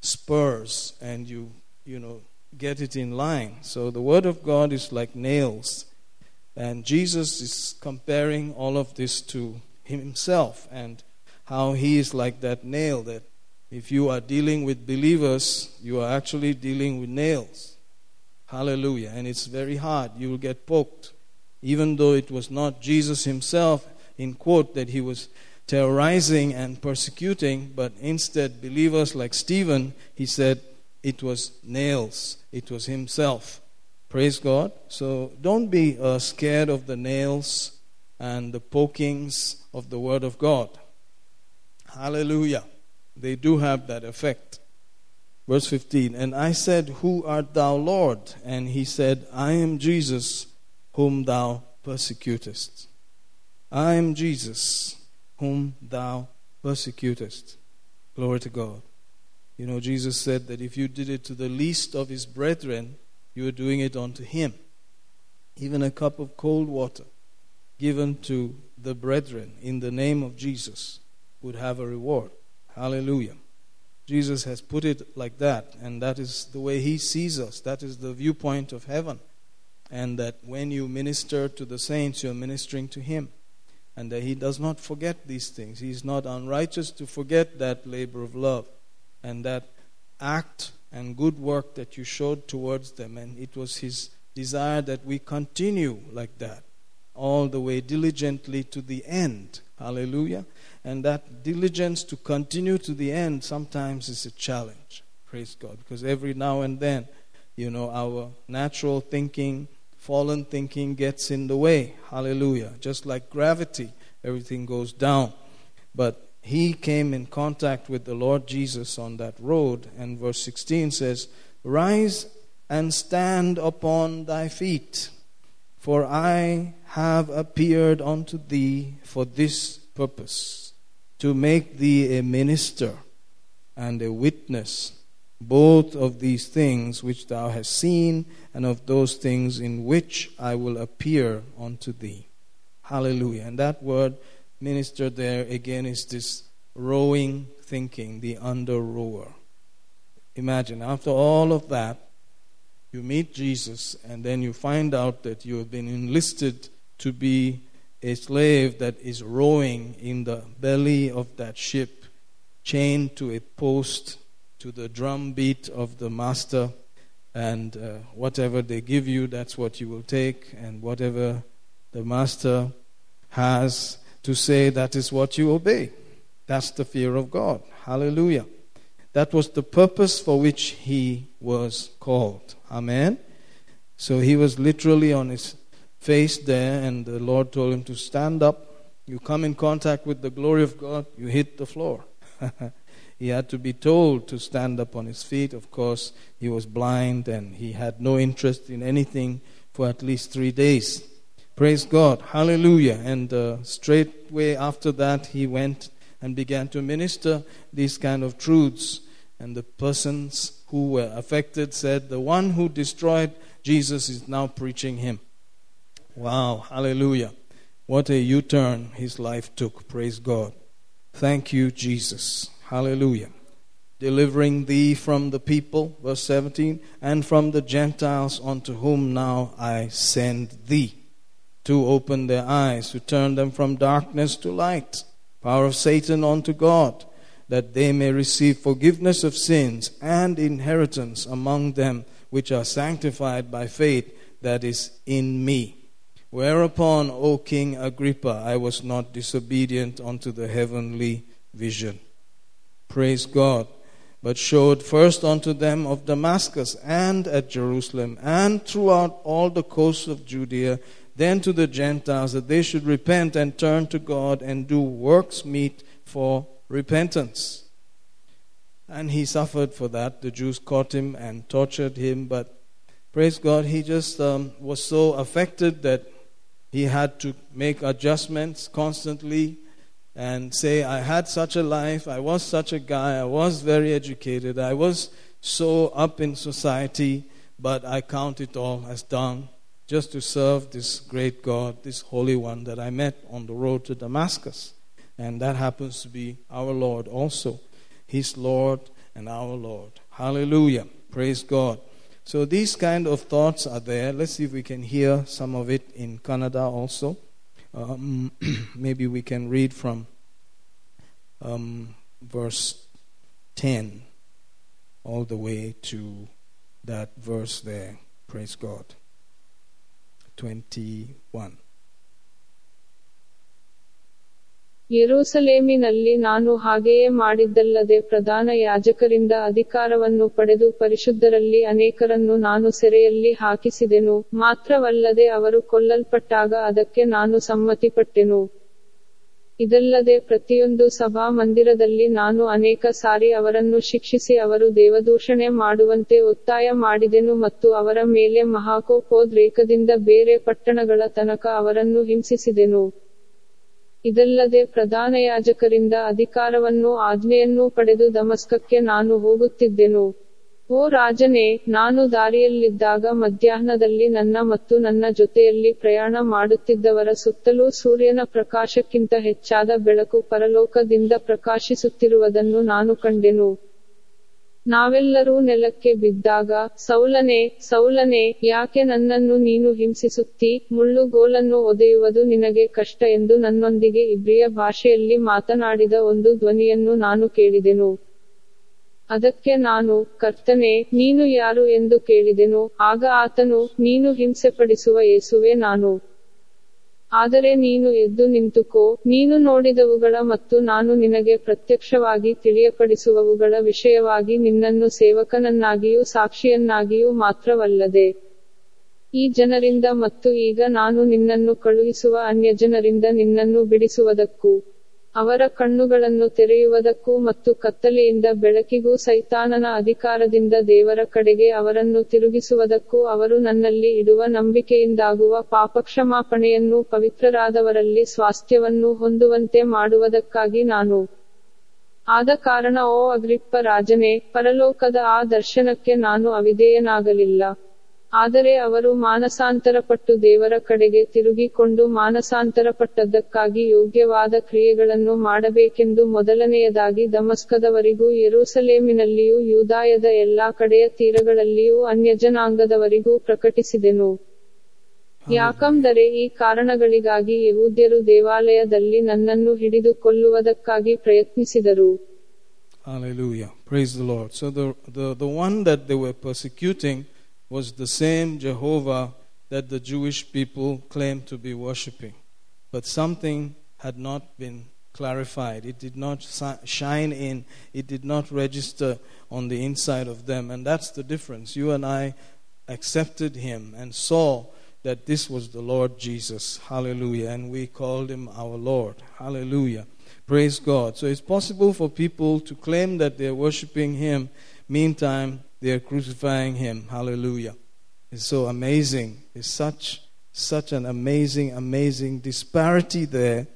spurs and you, you know, get it in line. So the Word of God is like nails. And Jesus is comparing all of this to himself and how he is like that nail that if you are dealing with believers, you are actually dealing with nails. Hallelujah. And it's very hard. You will get poked. Even though it was not Jesus himself, in quote, that he was terrorizing and persecuting, but instead, believers like Stephen, he said it was nails, it was himself. Praise God. So don't be uh, scared of the nails and the pokings of the Word of God. Hallelujah. They do have that effect. Verse 15 And I said, Who art thou, Lord? And he said, I am Jesus, whom thou persecutest. I am Jesus, whom thou persecutest. Glory to God. You know, Jesus said that if you did it to the least of his brethren, you are doing it unto him. Even a cup of cold water given to the brethren in the name of Jesus would have a reward. Hallelujah. Jesus has put it like that, and that is the way he sees us. That is the viewpoint of heaven. And that when you minister to the saints, you're ministering to him. And that he does not forget these things. He is not unrighteous to forget that labor of love and that act and good work that you showed towards them. And it was his desire that we continue like that, all the way diligently to the end. Hallelujah. And that diligence to continue to the end sometimes is a challenge. Praise God. Because every now and then, you know, our natural thinking, fallen thinking gets in the way. Hallelujah. Just like gravity, everything goes down. But he came in contact with the Lord Jesus on that road. And verse 16 says, Rise and stand upon thy feet, for I have appeared unto thee for this purpose, to make thee a minister and a witness both of these things which thou hast seen and of those things in which I will appear unto thee. Hallelujah. And that word minister there again is this rowing thinking, the under rower. Imagine, after all of that, you meet Jesus, and then you find out that you have been enlisted to be a slave that is rowing in the belly of that ship, chained to a post to the drum beat of the master, and uh, whatever they give you, that's what you will take, and whatever the master has to say, that is what you obey. That's the fear of God. Hallelujah. That was the purpose for which he was called. Amen. So he was literally on his face there, and the Lord told him to stand up. You come in contact with the glory of God, you hit the floor. (laughs) he had to be told to stand up on his feet. Of course, he was blind and he had no interest in anything for at least three days. Praise God. Hallelujah. And uh, straightway after that, he went and began to minister these kind of truths. And the persons who were affected said, The one who destroyed Jesus is now preaching him. Wow. Hallelujah. What a U turn his life took. Praise God. Thank you, Jesus. Hallelujah. Delivering thee from the people, verse 17, and from the Gentiles unto whom now I send thee to open their eyes, to turn them from darkness to light, power of Satan unto God, that they may receive forgiveness of sins and inheritance among them which are sanctified by faith that is in me. Whereupon, O King Agrippa, I was not disobedient unto the heavenly vision. Praise God. But showed first unto them of Damascus and at Jerusalem and throughout all the coasts of Judea then to the Gentiles that they should repent and turn to God and do works meet for repentance. And he suffered for that. The Jews caught him and tortured him, but praise God, he just um, was so affected that he had to make adjustments constantly and say, I had such a life, I was such a guy, I was very educated, I was so up in society, but I count it all as dung just to serve this great God, this Holy One that I met on the road to Damascus. And that happens to be our Lord also. His Lord and our Lord. Hallelujah. Praise God. So these kind of thoughts are there. Let's see if we can hear some of it in Kannada also. Um, (clears throat) maybe we can read from um, verse 10 all the way to that verse there. Praise God. 21. ಯೆರೂಸಲೇಮಿನಲ್ಲಿ ನಾನು ಹಾಗೆಯೇ ಮಾಡಿದ್ದಲ್ಲದೆ ಪ್ರಧಾನ ಯಾಜಕರಿಂದ ಅಧಿಕಾರವನ್ನು ಪಡೆದು ಪರಿಶುದ್ಧರಲ್ಲಿ ಅನೇಕರನ್ನು ನಾನು ಸೆರೆಯಲ್ಲಿ ಹಾಕಿಸಿದೆನು ಮಾತ್ರವಲ್ಲದೆ ಅವರು ಕೊಲ್ಲಲ್ಪಟ್ಟಾಗ ಅದಕ್ಕೆ ನಾನು ಸಮ್ಮತಿಪಟ್ಟೆನು ಇದಲ್ಲದೆ ಪ್ರತಿಯೊಂದು ಸಭಾ ಮಂದಿರದಲ್ಲಿ ನಾನು ಅನೇಕ ಸಾರಿ ಅವರನ್ನು ಶಿಕ್ಷಿಸಿ ಅವರು ದೇವದೂಷಣೆ ಮಾಡುವಂತೆ ಒತ್ತಾಯ ಮಾಡಿದೆನು ಮತ್ತು ಅವರ ಮೇಲೆ ಮಹಾಕೋಪೋದ್ರೇಕದಿಂದ ಬೇರೆ ಪಟ್ಟಣಗಳ ತನಕ ಅವರನ್ನು ಹಿಂಸಿಸಿದೆನು. ಇದಲ್ಲದೆ ಪ್ರಧಾನಯಾಜಕರಿಂದ ಅಧಿಕಾರವನ್ನು ಆಜ್ಞೆಯನ್ನೂ ಪಡೆದು ದಮಸ್ಕಕ್ಕೆ ನಾನು ಹೋಗುತ್ತಿದ್ದೆನು. ಓ ರಾಜನೇ, ನಾನು ದಾರಿಯಲ್ಲಿದ್ದಾಗ ಮಧ್ಯಾಹ್ನದಲ್ಲಿ ನನ್ನ ಮತ್ತು ನನ್ನ ಜೊತೆಯಲ್ಲಿ ಪ್ರಯಾಣ ಮಾಡುತ್ತಿದ್ದವರ ಸುತ್ತಲೂ ಸೂರ್ಯನ ಪ್ರಕಾಶಕ್ಕಿಂತ ಹೆಚ್ಚಾದ ಬೆಳಕು ಪರಲೋಕದಿಂದ ಪ್ರಕಾಶಿಸುತ್ತಿರುವುದನ್ನು ನಾನು ಕಂಡೆನು. ನಾವೆಲ್ಲರೂ ನೆಲಕ್ಕೆ ಬಿದ್ದಾಗ, ಸೌಲನೆ ಸೌಲನೆ, ಯಾಕೆ ನನ್ನನ್ನು ನೀನು ಹಿಂಸಿಸುತ್ತಿ? ಮುಳ್ಳುಗೋಲನ್ನು ಒದೆಯುವುದು ನಿನಗೆ ಕಷ್ಟ ಎಂದು ನನ್ನೊಂದಿಗೆ ಇಬ್ರಿಯ ಭಾಷೆಯಲ್ಲಿ ಮಾತನಾಡಿದ ಒಂದು ಧ್ವನಿಯನ್ನು ನಾನು ಕೇಳಿದೆನು. ಅದಕ್ಕೆ ನಾನು, ಕರ್ತನೆ, ನೀನು ಯಾರು ಎಂದು ಕೇಳಿದೆನು, ಆಗ ಆತನು, ನೀನು ಹಿಂಸೆಪಡಿಸುವ ಯೇಸುವೆ ನಾನು. ಆದರೆ ನೀನು ಎದ್ದು ನಿಂತುಕೋ, ನೀನು ನೋಡಿದವುಗಳ ಮತ್ತು ನಾನು ನಿನಗೆ ಪ್ರತ್ಯಕ್ಷವಾಗಿ ತಿಳಿಯಪಡಿಸುವವುಗಳ ವಿಷಯವಾಗಿ ನಿನ್ನನ್ನು ಸೇವಕನನ್ನಾಗಿಯೂ ಸಾಕ್ಷಿಯನ್ನಾಗಿಯೂ ಮಾತ್ರವಲ್ಲದೆ, ಈ ಜನರಿಂದ ಮತ್ತು ಈಗ ನಾನು ನಿನ್ನನ್ನು ಕಳುಹಿಸುವ ಅನ್ಯಜನರಿಂದ ನಿನ್ನನ್ನು ಬಿಡಿಸುವುದಕ್ಕೂ ಅವರ ಕಣ್ಣುಗಳನ್ನು ತೆರೆಯುವುದಕ್ಕೂ ಮತ್ತು ಕತ್ತಲೆಯಿಂದ ಬೆಳಕಿಗೂ ಸೈತಾನನ ಅಧಿಕಾರದಿಂದ ದೇವರ ಕಡೆಗೆ ಅವರನ್ನು ತಿರುಗಿಸುವುದಕ್ಕೂ ಅವರು ನನ್ನಲ್ಲಿ ಇಡುವ ನಂಬಿಕೆಯಿಂದಾಗುವ ಪಾಪಕ್ಷಮಾಪಣೆಯನ್ನು ಪವಿತ್ರರಾದವರಲ್ಲಿ ಸ್ವಾಸ್ಥ್ಯವನ್ನು ಹೊಂದುವಂತೆ ಮಾಡುವುದಕ್ಕಾಗಿ ನಾನು. ಆದ ಕಾರಣ, ಓ ಅಗ್ರಿಪ್ಪ ರಾಜನೇ, ಪರಲೋಕದ ಆ ದರ್ಶನಕ್ಕೆ ನಾನು ಅವಿಧೇಯನಾಗಲಿಲ್ಲ. ಆದರೆ ಅವರು ಮಾನಸಾಂತರಪಟ್ಟು ದೇವರ ಕಡೆಗೆ ತಿರುಗಿಕೊಂಡು ಮಾನಸಾಂತರಪಟ್ಟದ್ದಕ್ಕಾಗಿ ಯೋಗ್ಯವಾದ ಕ್ರಿಯೆಗಳನ್ನು ಮಾಡಬೇಕೆಂದು ಮೊದಲನೆಯದಾಗಿ ದಮಸ್ಕದವರಿಗೂ ಯೆರೂಸಲೇಮಿನಲ್ಲಿಯೂ ಯೂದಾಯದ ಎಲ್ಲಾ ಕಡೆಯ ತೀರಗಳಲ್ಲಿಯೂ ಅನ್ಯಜನಾಂಗದವರಿಗೂ ಪ್ರಕಟಿಸಿದೆನು ಯಾಕಂದರೆ ಈ ಕಾರಣಗಳಿಗಾಗಿ ಯಹೂದ್ಯರು ದೇವಾಲಯದಲ್ಲಿ ನನ್ನನ್ನು ಹಿಡಿದು ಕೊಲ್ಲುವುದಕ್ಕಾಗಿ ಪ್ರಯತ್ನಿಸಿದರು Hallelujah. Praise the Lord. So the, the, the one that they were persecuting was the same Jehovah that the Jewish people claimed to be worshipping. But something had not been clarified. It did not shine in, it did not register on the inside of them. And that's the difference. You and I accepted him and saw that this was the Lord Jesus. Hallelujah. And we called him our Lord. Hallelujah. Praise God. So it's possible for people to claim that they're worshiping him, meantime, they're crucifying him. Hallelujah. It's so amazing. It's such such an amazing, amazing disparity there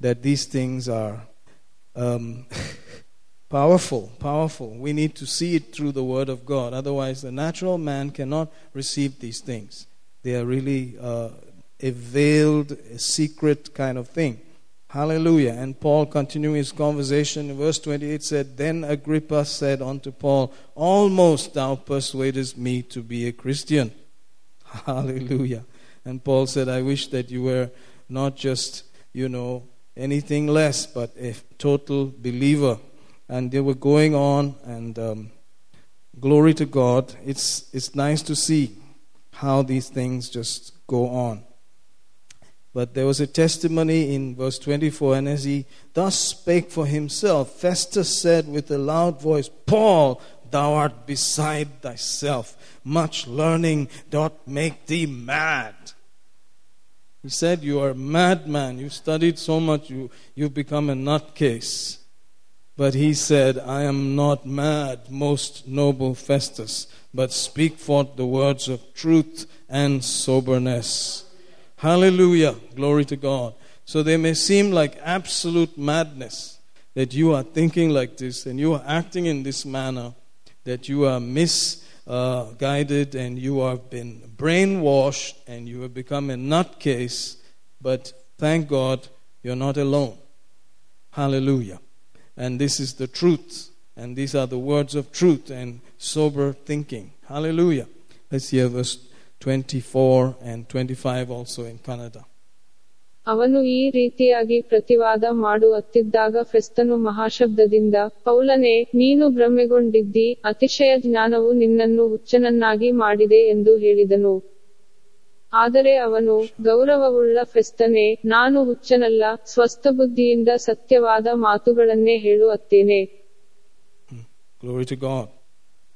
that these things are um, (laughs) powerful, powerful. We need to see it through the Word of God. Otherwise, the natural man cannot receive these things. They are really uh, a veiled, a secret kind of thing. Hallelujah. And Paul, continuing his conversation verse 28, said, Then Agrippa said unto Paul, Almost thou persuadest me to be a Christian. (laughs) Hallelujah. And Paul said, I wish that you were not just, you know, anything less, but a total believer. And they were going on, and um, glory to God. It's, it's nice to see how these things just go on. But there was a testimony in verse 24, and as he thus spake for himself, Festus said with a loud voice, Paul, thou art beside thyself. Much learning doth make thee mad. He said, You are a madman. You've studied so much, you, you've become a nutcase. But he said, I am not mad, most noble Festus, but speak forth the words of truth and soberness. Hallelujah. Glory to God. So they may seem like absolute madness that you are thinking like this and you are acting in this manner, that you are misguided and you have been brainwashed and you have become a nutcase, but thank God you're not alone. Hallelujah. And this is the truth. And these are the words of truth and sober thinking. Hallelujah. Let's hear verse 24 and 25 also in Kannada. ಅವನು ಈ ರೀತಿಯಾಗಿ ಪ್ರತಿವಾದ ಮಾಡುತ್ತಿದ್ದಾಗ ಫೆಸ್ತನು ಮಹಾಶಬ್ದದಿಂದ ಪೌಲನೇ ನೀನು ಭ್ರಮೆಗೊಂಡಿದ್ದಿ ಅತಿಶಯ ಜ್ಞಾನವು ನಿನ್ನನ್ನು ಹುಚ್ಚನನ್ನಾಗಿ ಮಾಡಿದೆ ಎಂದು ಹೇಳಿದನು ಆದರೆ ಅವನು ಗೌರವವುಳ್ಳ ಫೆಸ್ತನೇ ನಾನು ಹುಚ್ಚನಲ್ಲ ಸ್ವಸ್ಥಬುದ್ಧಿಯಿಂದ ಸತ್ಯವಾದ ಮಾತುಗಳನ್ನೇ ಹೇಳುತ್ತೇನೆ Glory to God.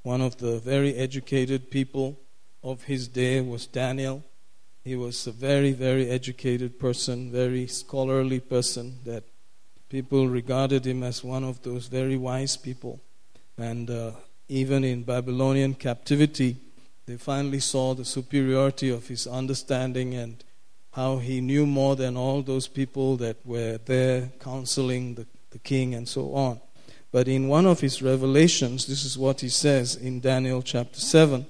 One of the very educated people of his day was Daniel. He was a very, very educated person, very scholarly person that people regarded him as one of those very wise people. And uh, even in Babylonian captivity, they finally saw the superiority of his understanding and how he knew more than all those people that were there counseling the, the king and so on. But in one of his revelations, this is what he says in Daniel chapter 7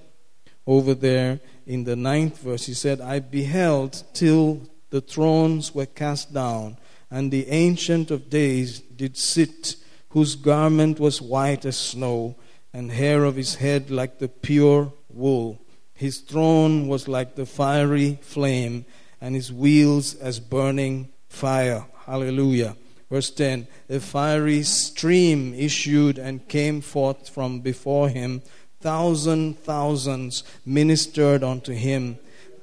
over there in the ninth verse, he said, I beheld till the thrones were cast down, and the Ancient of Days did sit, whose garment was white as snow, and hair of his head like the pure wool. His throne was like the fiery flame, and his wheels as burning fire. Hallelujah. Verse 10 A fiery stream issued and came forth from before him thousand thousands ministered unto him.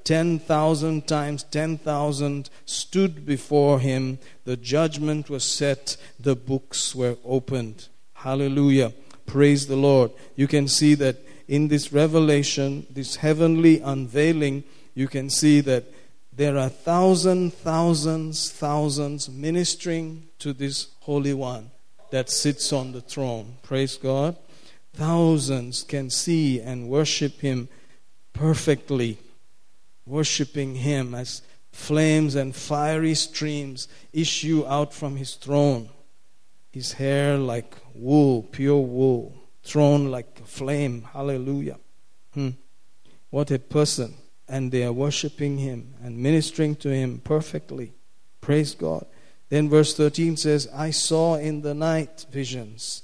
Ten thousand times ten thousand stood before him. The judgment was set, the books were opened. Hallelujah. Praise the Lord. You can see that in this revelation, this heavenly unveiling, you can see that there are thousand, thousands, thousands ministering to this Holy One that sits on the throne. Praise God thousands can see and worship him perfectly, worshiping him as flames and fiery streams issue out from his throne. His hair like wool, pure wool, throne like a flame. Hallelujah. Hmm. What a person. And they are worshiping him and ministering to him perfectly. Praise God. Then verse 13 says, I saw in the night visions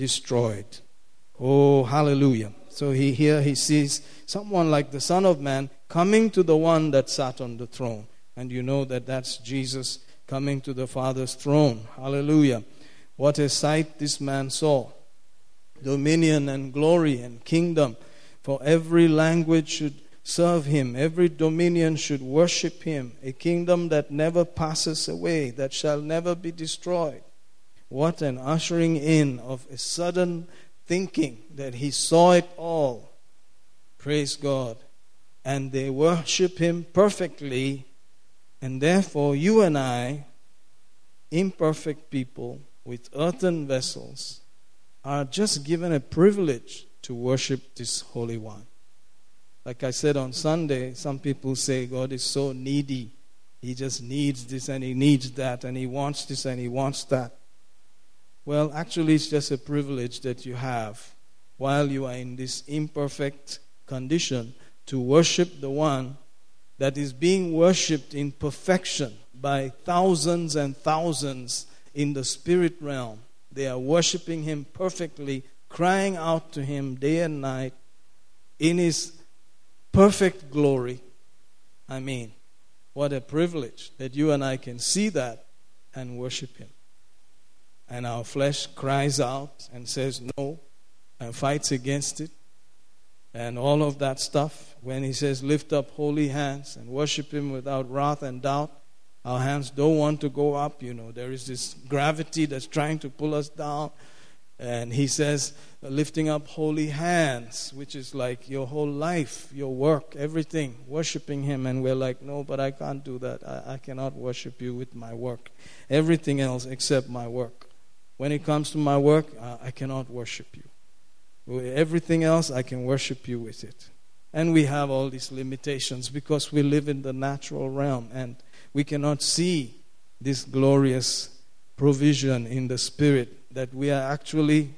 destroyed. Oh, hallelujah. So he, here he sees someone like the Son of Man coming to the one that sat on the throne. And you know that that's Jesus coming to the Father's throne. Hallelujah. What a sight this man saw. Dominion and glory and kingdom. For every language should serve him, every dominion should worship him. A kingdom that never passes away, that shall never be destroyed. What an ushering in of a sudden thinking that he saw it all. Praise God. And they worship him perfectly. And therefore, you and I, imperfect people with earthen vessels, are just given a privilege to worship this Holy One. Like I said on Sunday, some people say God is so needy. He just needs this and he needs that and he wants this and he wants that. Well, actually, it's just a privilege that you have while you are in this imperfect condition to worship the one that is being worshiped in perfection by thousands and thousands in the spirit realm. They are worshiping him perfectly, crying out to him day and night in his perfect glory. I mean, what a privilege that you and I can see that and worship him and our flesh cries out and says no and fights against it and all of that stuff. When he says lift up holy hands and worship him without wrath and doubt, our hands don't want to go up, you know. There is this gravity that's trying to pull us down. And he says, lifting up holy hands, which is like your whole life, your work, everything, worshiping him. And we're like, no, but I can't do that. I, I cannot worship you with my work. Everything else except my work. When it comes to my work, I cannot worship you. Everything else, I can worship you with it. And we have all these limitations because we live in the natural realm and we cannot see this glorious provision in the Spirit that we are actually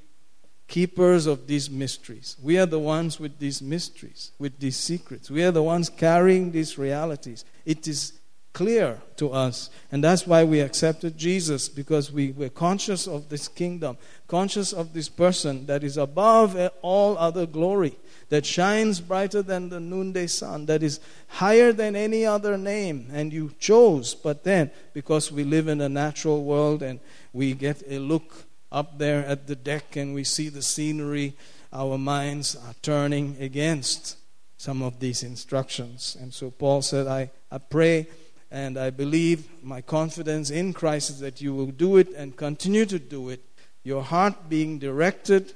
keepers of these mysteries. We are the ones with these mysteries, with these secrets. We are the ones carrying these realities. It is clear to us. And that's why we accepted Jesus, because we were conscious of this kingdom, conscious of this person that is above all other glory, that shines brighter than the noonday sun, that is higher than any other name. And you chose, but then, because we live in a natural world and we get a look up there at the deck and we see the scenery, our minds are turning against some of these instructions. And so Paul said, I, I pray and I believe my confidence in Christ is that you will do it and continue to do it. Your heart being directed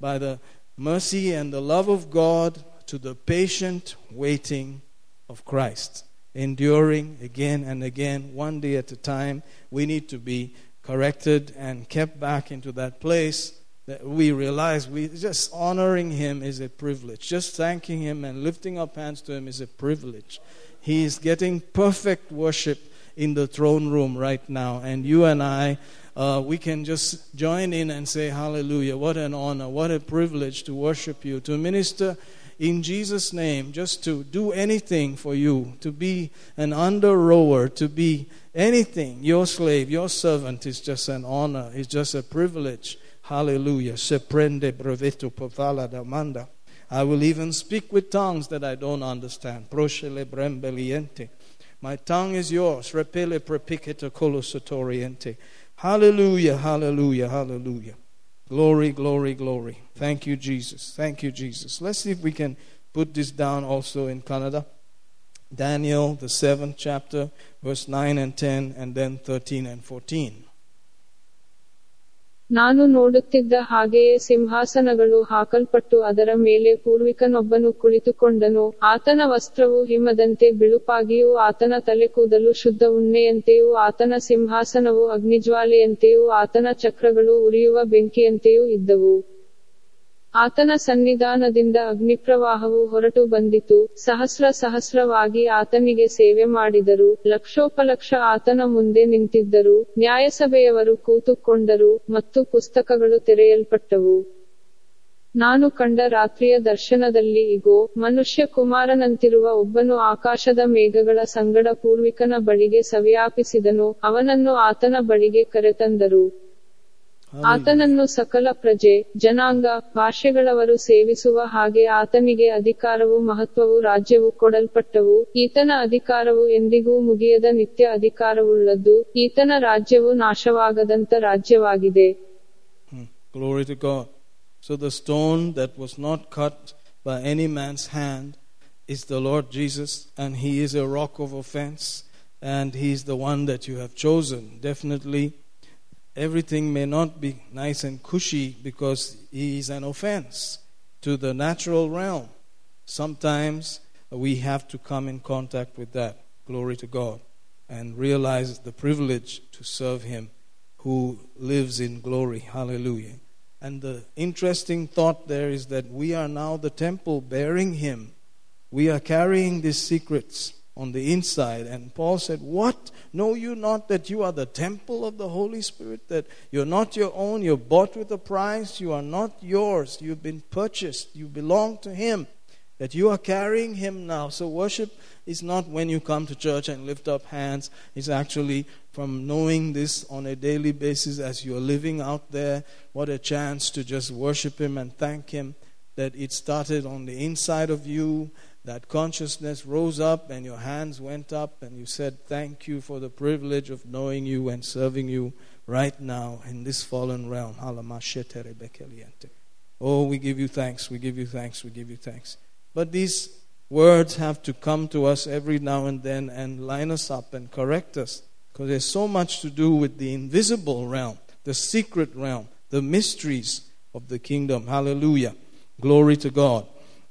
by the mercy and the love of God to the patient waiting of Christ. Enduring again and again, one day at a time. We need to be corrected and kept back into that place that we realize we just honoring him is a privilege. Just thanking him and lifting up hands to him is a privilege. He is getting perfect worship in the throne room right now. And you and I, uh, we can just join in and say, Hallelujah. What an honor, what a privilege to worship you, to minister in Jesus' name, just to do anything for you, to be an under rower, to be anything. Your slave, your servant is just an honor, it's just a privilege. Hallelujah. Se prende brevetto. I will even speak with tongues that I don't understand. Proshele brembeliente. My tongue is yours. Repele prepicita colosatoriente. Hallelujah, hallelujah, hallelujah. Glory, glory, glory. Thank you, Jesus. Thank you, Jesus. Let's see if we can put this down also in Kannada. Daniel, the seventh chapter, verse 9 and 10, and then 13 and 14. ನಾನು ನೋಡುತ್ತಿದ್ದ ಹಾಗೆಯೇ ಸಿಂಹಾಸನಗಳು ಹಾಕಲ್ಪಟ್ಟು ಅದರ ಮೇಲೆ ಪೂರ್ವಿಕನೊಬ್ಬನು ಕುಳಿತುಕೊಂಡನು. ಆತನ ವಸ್ತ್ರವು ಹಿಮದಂತೆ ಬಿಳುಪಾಗಿಯೂ ಆತನ ತಲೆ ಕೂದಲು ಶುದ್ಧ ಉಣ್ಣೆಯಂತೆಯೂ ಆತನ ಸಿಂಹಾಸನವು ಅಗ್ನಿಜ್ವಾಲೆಯಂತೆಯೂ ಆತನ ಚಕ್ರಗಳು ಉರಿಯುವ ಬೆಂಕಿಯಂತೆಯೂ ಇದ್ದವು. ಆತನ ಸನ್ನಿಧಾನದಿಂದ ಅಗ್ನಿಪ್ರವಾಹವು ಹೊರಟು ಬಂದಿತು. ಸಹಸ್ರ ಸಹಸ್ರವಾಗಿ ಆತನಿಗೆ ಸೇವೆ ಮಾಡಿದರು. ಲಕ್ಷೋಪಲಕ್ಷ ಆತನ ಮುಂದೆ ನಿಂತಿದ್ದರು. ನ್ಯಾಯಸಭೆಯವರು ಕೂತುಕೊಂಡರು ಮತ್ತು ಪುಸ್ತಕಗಳು ತೆರೆಯಲ್ಪಟ್ಟವು. ನಾನು ಕಂಡ ರಾತ್ರಿಯ ದರ್ಶನದಲ್ಲಿ, ಇಗೋ ಮನುಷ್ಯ ಕುಮಾರನಂತಿರುವ ಒಬ್ಬನು ಆಕಾಶದ ಮೇಘಗಳ ಸಂಗಡ ಪೂರ್ವಿಕನ ಬಳಿಗೆ ಸವ್ಯಾಪಿಸಿದನು. ಅವನನ್ನು ಆತನ ಬಳಿಗೆ ಕರೆತಂದರು. ಆತನನ್ನು ಸಕಲ ಪ್ರಜೆ ಜನಾಂಗ ಭಾಷೆಗಳವರು ಸೇವಿಸುವ ಹಾಗೆ ಆತನಿಗೆ ಅಧಿಕಾರವು ಮಹತ್ವವು ರಾಜ್ಯವು ಕೊಡಲ್ಪಟ್ಟವು ಈತನ ಅಧಿಕಾರವು ಎಂದಿಗೂ ಮುಗಿಯದ ನಿತ್ಯ ಅಧಿಕಾರವುಳ್ಳದ್ದು ಈತನ ರಾಜ್ಯವು ನಾಶವಾಗದಂತ ರಾಜ್ಯವಾಗಿದೆ Glory to God. So the stone that was not cut by any man's hand is the Lord Jesus, and He is a rock of offense, and He is the one that you have chosen. Definitely everything may not be nice and cushy because he is an offense to the natural realm. Sometimes we have to come in contact with that. Glory to God. And realize the privilege to serve him who lives in glory. Hallelujah. And the interesting thought there is that we are now the temple bearing him. We are carrying these secrets on the inside. And Paul said, What? Know you not that you are the temple of the Holy Spirit? That you're not your own, you're bought with a price, you are not yours, you've been purchased, you belong to Him. That you are carrying Him now. So, worship is not when you come to church and lift up hands. It's actually from knowing this on a daily basis as you're living out there. What a chance to just worship Him and thank Him that it started on the inside of you that consciousness rose up and your hands went up and you said, Thank you for the privilege of knowing you and serving you right now in this fallen realm. Oh, we give you thanks, we give you thanks, we give you thanks. But these words have to come to us every now and then and line us up and correct us because there's so much to do with the invisible realm, the secret realm, the mysteries of the kingdom. Hallelujah. Glory to God.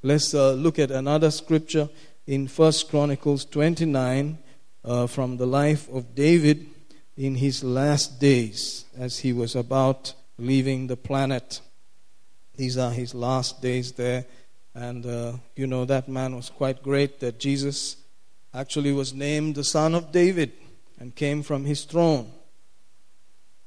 Let's uh, look at another scripture in First Chronicles 29 uh, from the life of David in his last days as he was about leaving the planet. These are his last days there. And uh, you know, that man was quite great that Jesus actually was named the Son of David and came from his throne.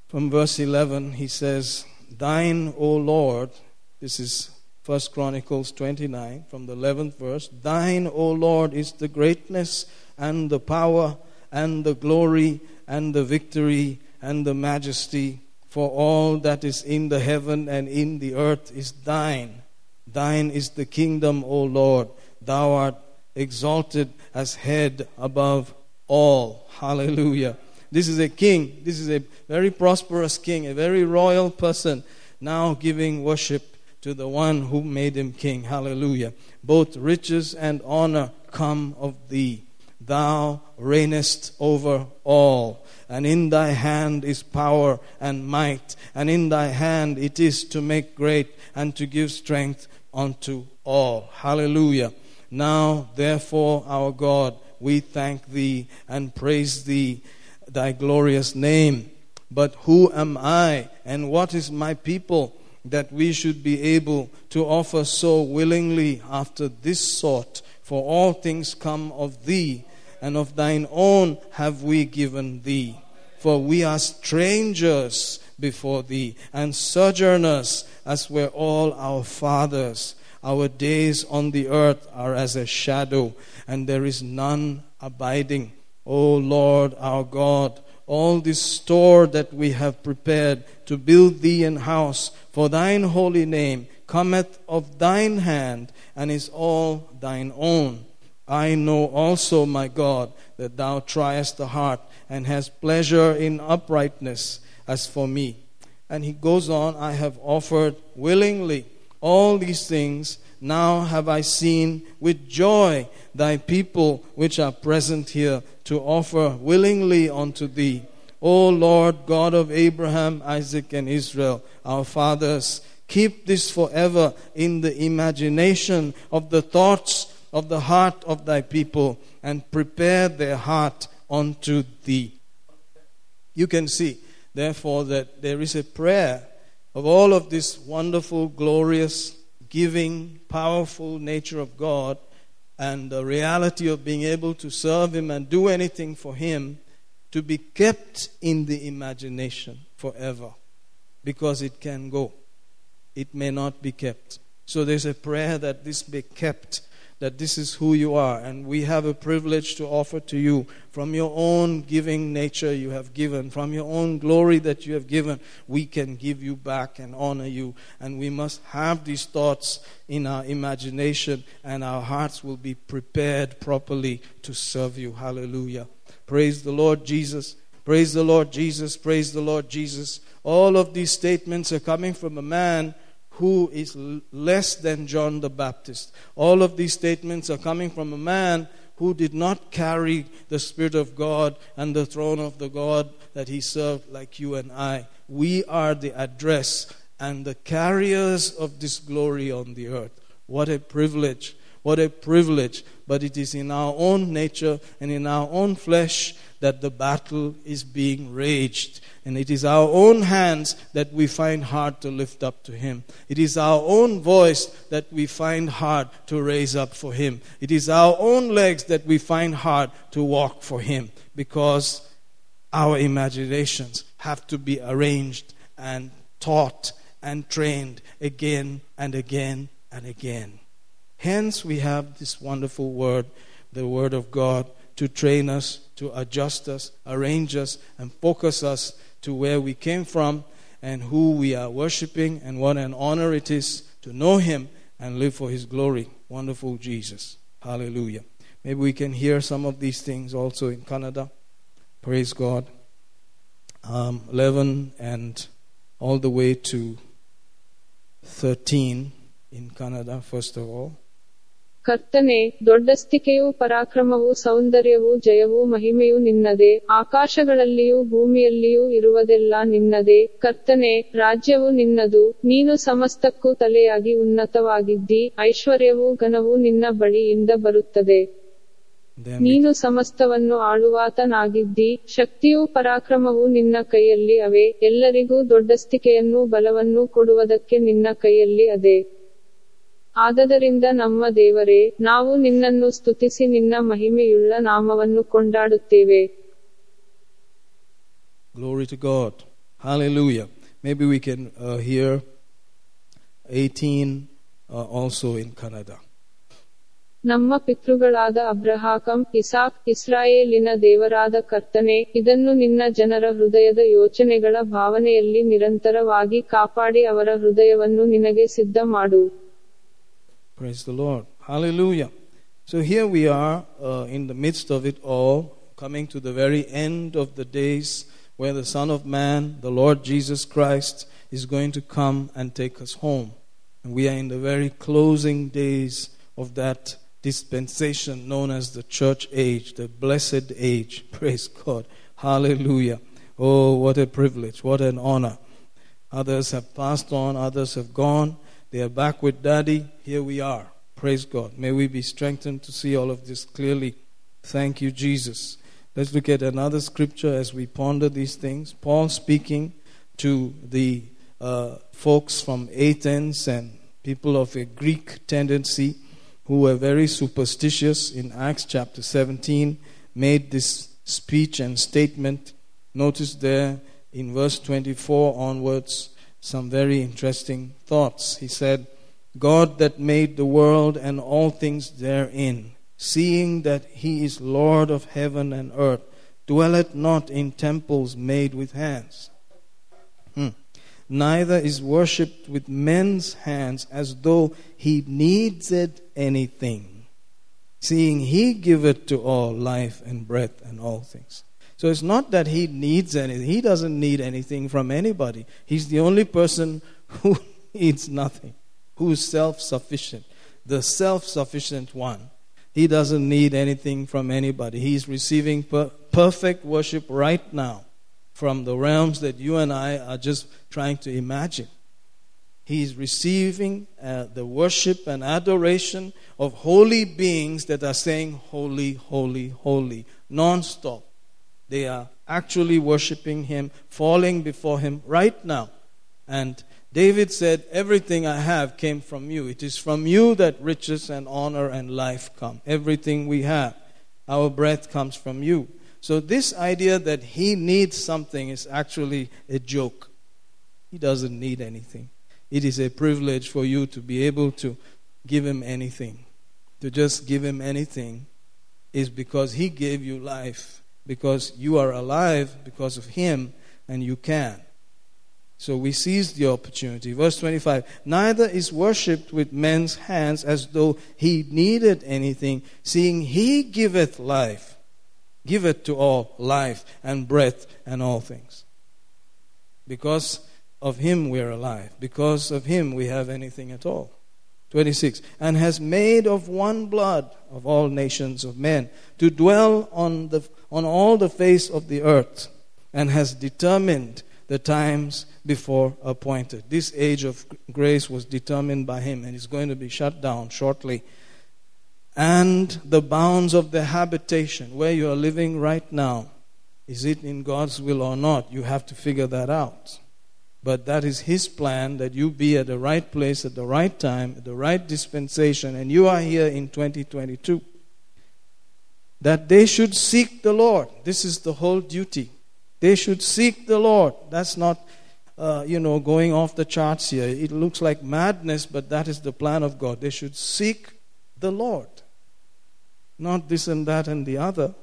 From verse 11, he says, Thine, O Lord, this is First Chronicles 29, from the 11th verse, Thine, O Lord, is the greatness and the power and the glory and the victory and the majesty, for all that is in the heaven and in the earth is thine. Thine is the kingdom, O Lord. Thou art exalted as head above all. Hallelujah. This is a king. This is a very prosperous king, a very royal person, now giving worship to the one who made him king. Hallelujah. Both riches and honor come of thee. Thou reignest over all, and in thy hand is power and might, and in thy hand it is to make great and to give strength unto all. Hallelujah. Now, therefore, our God, we thank thee and praise thee, thy glorious name. But who am I and what is my people that we should be able to offer so willingly after this sort? For all things come of thee, and of thine own have we given thee. For we are strangers before thee, and sojourners as were all our fathers. Our days on the earth are as a shadow, and there is none abiding. O Lord our God, all this store that we have prepared to build thee an house for thine holy name cometh of thine hand, and is all thine own. I know also, my God, that thou triest the heart and hast pleasure in uprightness as for me. And he goes on, I have offered willingly all these things now have I seen with joy thy people which are present here to offer willingly unto thee. O Lord God of Abraham, Isaac, and Israel, our fathers, keep this forever in the imagination of the thoughts of the heart of thy people, and prepare their heart unto thee. You can see, therefore, that there is a prayer of all of this wonderful, glorious, giving, powerful nature of God and the reality of being able to serve Him and do anything for Him to be kept in the imagination forever because it can go. It may not be kept. So there's a prayer that this be kept that this is who you are. And we have a privilege to offer to you from your own giving nature you have given, from your own glory that you have given. We can give you back and honor you. And we must have these thoughts in our imagination, and our hearts will be prepared properly to serve you. Hallelujah. Praise the Lord Jesus. Praise the Lord Jesus. Praise the Lord Jesus. All of these statements are coming from a man who is less than John the Baptist. All of these statements are coming from a man who did not carry the Spirit of God and the throne of the God that he served like you and I. We are the address and the carriers of this glory on the earth. What a privilege! What a privilege. But it is in our own nature and in our own flesh that the battle is being raged. And it is our own hands that we find hard to lift up to Him. It is our own voice that we find hard to raise up for Him. It is our own legs that we find hard to walk for Him because our imaginations have to be arranged and taught and trained again and again and again. Hence, we have this wonderful word, the Word of God, to train us, to adjust us, arrange us, and focus us to where we came from and who we are worshiping, and what an honor it is to know Him and live for His glory. Wonderful Jesus. Hallelujah. Maybe we can hear some of these things also in Kannada. Praise God. Um, 11 and all the way to 13 in Kannada, first of all. ಕರ್ತನೆ ದೊಡ್ಡಸ್ತಿಕೆಯು ಪರಾಕ್ರಮವು ಸೌಂದರ್ಯವು ಜಯವು ಮಹಿಮೆಯೂ ನಿನ್ನದೇ ಆಕಾಶಗಳಲ್ಲಿಯೂ ಭೂಮಿಯಲ್ಲಿಯೂ ಇರುವುದೆಲ್ಲ ನಿನ್ನದೇ ಕರ್ತನೆ ರಾಜ್ಯವು ನಿನ್ನದು ನೀನು ಸಮಸ್ತಕ್ಕೂ ತಲೆಯಾಗಿ ಉನ್ನತವಾಗಿದ್ದಿ ಐಶ್ವರ್ಯವು ಘನವು ನಿನ್ನ ಬಳಿಯಿಂದ ಬರುತ್ತದೆ. ನೀನು ಸಮಸ್ತವನ್ನು ಆಳುವಾತನಾಗಿದ್ದಿ ಶಕ್ತಿಯೂ ಪರಾಕ್ರಮವು ನಿನ್ನ ಕೈಯಲ್ಲಿ ಅವೆ ಎಲ್ಲರಿಗೂ ದೊಡ್ಡಸ್ತಿಕೆಯನ್ನೂ ಬಲವನ್ನೂ ಕೊಡುವುದಕ್ಕೆ ನಿನ್ನ ಕೈಯಲ್ಲಿ ಅದೆ. ಆದದರಿಂದ ನಮ್ಮ ದೇವರೇ ನಾವು ನಿನ್ನನ್ನು ಸ್ತುತಿಸಿ ನಿನ್ನ ಮಹಿಮೆಯುಳ್ಳ ನಾಮವನ್ನು ಕೊಂಡಾಡುತ್ತೇವೆ Glory to God. Hallelujah. Maybe we can uh, hear 18 uh, also in Canada. ನಮ್ಮ ಪಿತೃಗಳಾದ ಅಬ್ರಹಾಕಂ ಇಸಾಕ್ ಇಸ್ರಾಯೇಲಿನ ದೇವರಾದ ಕರ್ತನೆ ಇದನ್ನು ನಿನ್ನ ಜನರ ಹೃದಯದ ಯೋಚನೆಗಳ ಭಾವನೆಯಲ್ಲಿ ನಿರಂತರವಾಗಿ ಕಾಪಾಡಿ ಅವರ ಹೃದಯವನ್ನು ನಿನಗೆ ಸಿದ್ಧ ಮಾಡು Praise the Lord. Hallelujah. So here we are uh, in the midst of it all, coming to the very end of the days where the Son of Man, the Lord Jesus Christ, is going to come and take us home. And we are in the very closing days of that dispensation known as the church age, the blessed age. (laughs) Praise God. Hallelujah. Oh, what a privilege, what an honor. Others have passed on, others have gone. They are back with Daddy. Here we are. Praise God. May we be strengthened to see all of this clearly. Thank you, Jesus. Let's look at another scripture as we ponder these things. Paul speaking to the uh, folks from Athens and people of a Greek tendency who were very superstitious in Acts chapter 17 made this speech and statement. Notice there in verse 24 onwards some very interesting thoughts. He said, God that made the world and all things therein, seeing that he is Lord of heaven and earth, dwelleth not in temples made with hands. Hmm. Neither is worshipped with men's hands as though he needed anything, seeing he giveth to all life and breath and all things. So it's not that he needs anything. He doesn't need anything from anybody. He's the only person (laughs) who needs nothing, who is self sufficient, the self sufficient one. He doesn't need anything from anybody. He's receiving per- perfect worship right now from the realms that you and I are just trying to imagine. He's receiving uh, the worship and adoration of holy beings that are saying, Holy, holy, holy, non stop. They are actually worshiping Him, falling before Him right now. And David said, Everything I have came from you. It is from you that riches and honor and life come. Everything we have, our breath comes from you. So, this idea that he needs something is actually a joke. He doesn't need anything. It is a privilege for you to be able to give him anything. To just give him anything is because he gave you life, because you are alive because of him, and you can. So we seize the opportunity. Verse 25 Neither is worshipped with men's hands as though he needed anything, seeing he giveth life, giveth to all life and breath and all things. Because of him we are alive. Because of him we have anything at all. 26 and has made of one blood of all nations of men to dwell on the on all the face of the earth and has determined the times before appointed. This age of grace was determined by him and is going to be shut down shortly. And the bounds of the habitation where you are living right now is it in God's will or not? You have to figure that out. But that is His plan that you be at the right place at the right time, at the right dispensation, and you are here in 2022. That they should seek the Lord. This is the whole duty. They should seek the Lord. That's not, uh, you know, going off the charts here. It looks like madness, but that is the plan of God. They should seek the Lord. Not this and that and the other.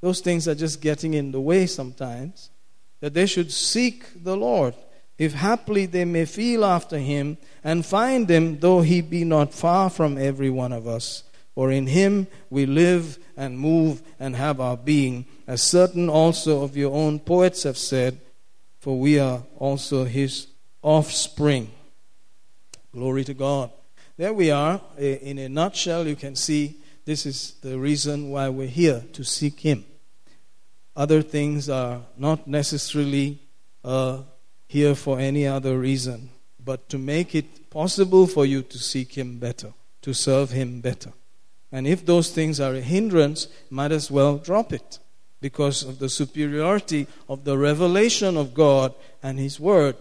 Those things are just getting in the way sometimes. That they should seek the Lord if haply they may feel after him and find him, though he be not far from every one of us. For in him we live and move and have our being, as certain also of your own poets have said, for we are also his offspring. Glory to God. there we are. In a nutshell, you can see this is the reason why we're here to seek Him. Other things are not necessarily uh, here for any other reason, but to make it possible for you to seek Him better, to serve Him better. And if those things are a hindrance, might as well drop it because of the superiority of the revelation of God and His Word.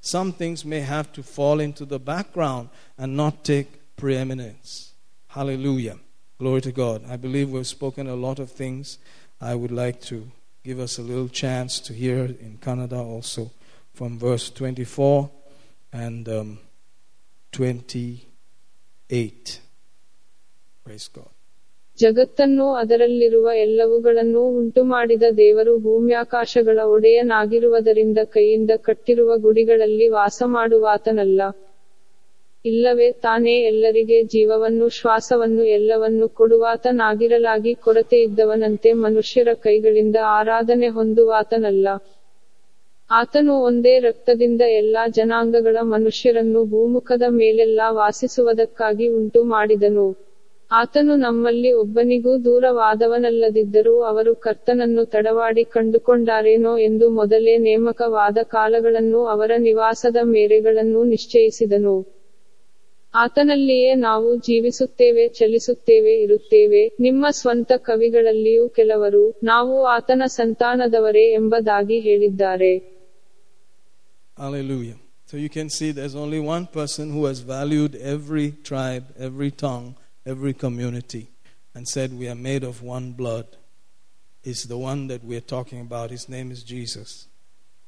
Some things may have to fall into the background and not take preeminence. Hallelujah. Glory to God. I believe we've spoken a lot of things. I would like to give us a little chance to hear in Kannada also from verse 24 and um, 28. ಜಗತ್ತನ್ನೂ ಅದರಲ್ಲಿರುವ ಎಲ್ಲವುಗಳನ್ನೂ ಉಂಟುಮಾಡಿದ ದೇವರು ಭೂಮ್ಯಾಕಾಶಗಳ ಒಡೆಯನಾಗಿರುವುದರಿಂದ ಕೈಯಿಂದ ಕಟ್ಟಿರುವ ಗುಡಿಗಳಲ್ಲಿ ವಾಸ ಮಾಡುವಾತನಲ್ಲ ಇಲ್ಲವೇ ತಾನೇ ಎಲ್ಲರಿಗೆ ಜೀವವನ್ನು, ಶ್ವಾಸವನ್ನು, ಎಲ್ಲವನ್ನು ಕೊಡುವಾತನಾಗಿರಲಾಗಿ ಕೊರತೆಯಿದ್ದವನಂತೆ ಮನುಷ್ಯರ ಕೈಗಳಿಂದ ಆರಾಧನೆ ಹೊಂದುವಾತನಲ್ಲ. ಆತನು ಒಂದೇ ರಕ್ತದಿಂದ ಎಲ್ಲಾ ಜನಾಂಗಗಳ ಮನುಷ್ಯರನ್ನು ಭೂಮುಖದ ಮೇಲೆಲ್ಲಾ ವಾಸಿಸುವುದಕ್ಕಾಗಿ ಉಂಟು ಮಾಡಿದನು ಆತನು ನಮ್ಮಲ್ಲಿ ಒಬ್ಬನಿಗೂ ದೂರವಾದವನಲ್ಲದಿದ್ದರೂ ಅವರು ಕರ್ತನನ್ನು ತಡವಾಡಿ ಕಂಡುಕೊಂಡಾರೇನೋ ಎಂದು ಮೊದಲೇ ನೇಮಕವಾದ ಕಾಲಗಳನ್ನು ಅವರ ನಿವಾಸದ ಮೇರೆಗಳನ್ನು ನಿಶ್ಚಯಿಸಿದನು. ಆತನಲ್ಲಿಯೇ ನಾವು ಜೀವಿಸುತ್ತೇವೆ ಚಲಿಸುತ್ತೇವೆ ಇರುತ್ತೇವೆ. ನಿಮ್ಮ ಸ್ವಂತ ಕವಿಗಳಲ್ಲಿಯೂ ಕೆಲವರು ನಾವು ಆತನ ಸಂತಾನದವರೇ ಎಂಬುದಾಗಿ ಹೇಳಿದ್ದಾರೆ. So you can see there's only one person who has valued every tribe, every tongue, every community, and said, We are made of one blood. Is the one that we're talking about. His name is Jesus.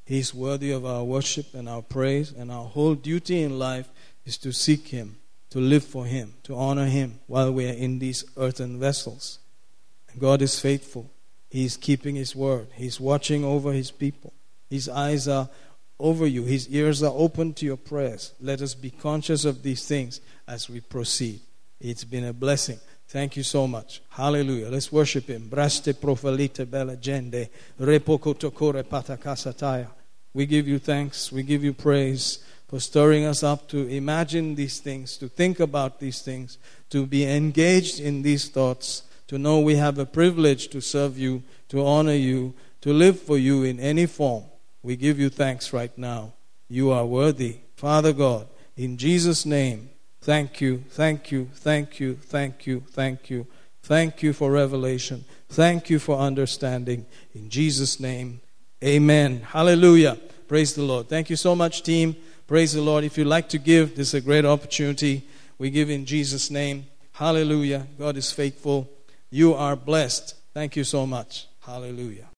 He's worthy of our worship and our praise, and our whole duty in life is to seek Him, to live for Him, to honor Him while we are in these earthen vessels. And God is faithful. He is keeping His word, He's watching over His people. His eyes are over you, His ears are open to your prayers. Let us be conscious of these things as we proceed. It's been a blessing. Thank you so much. Hallelujah. Let's worship Him. Braste profalite bella gente, repokotokore patakasataya. We give you thanks. We give you praise for stirring us up to imagine these things, to think about these things, to be engaged in these thoughts, to know we have a privilege to serve you, to honor you, to live for you in any form. We give you thanks right now. You are worthy. Father God, in Jesus' name, thank you, thank you, thank you, thank you, thank you. Thank you for revelation. Thank you for understanding. In Jesus' name, amen. Hallelujah. Praise the Lord. Thank you so much, team. Praise the Lord. If you'd like to give, this is a great opportunity. We give in Jesus' name. Hallelujah. God is faithful. You are blessed. Thank you so much. Hallelujah.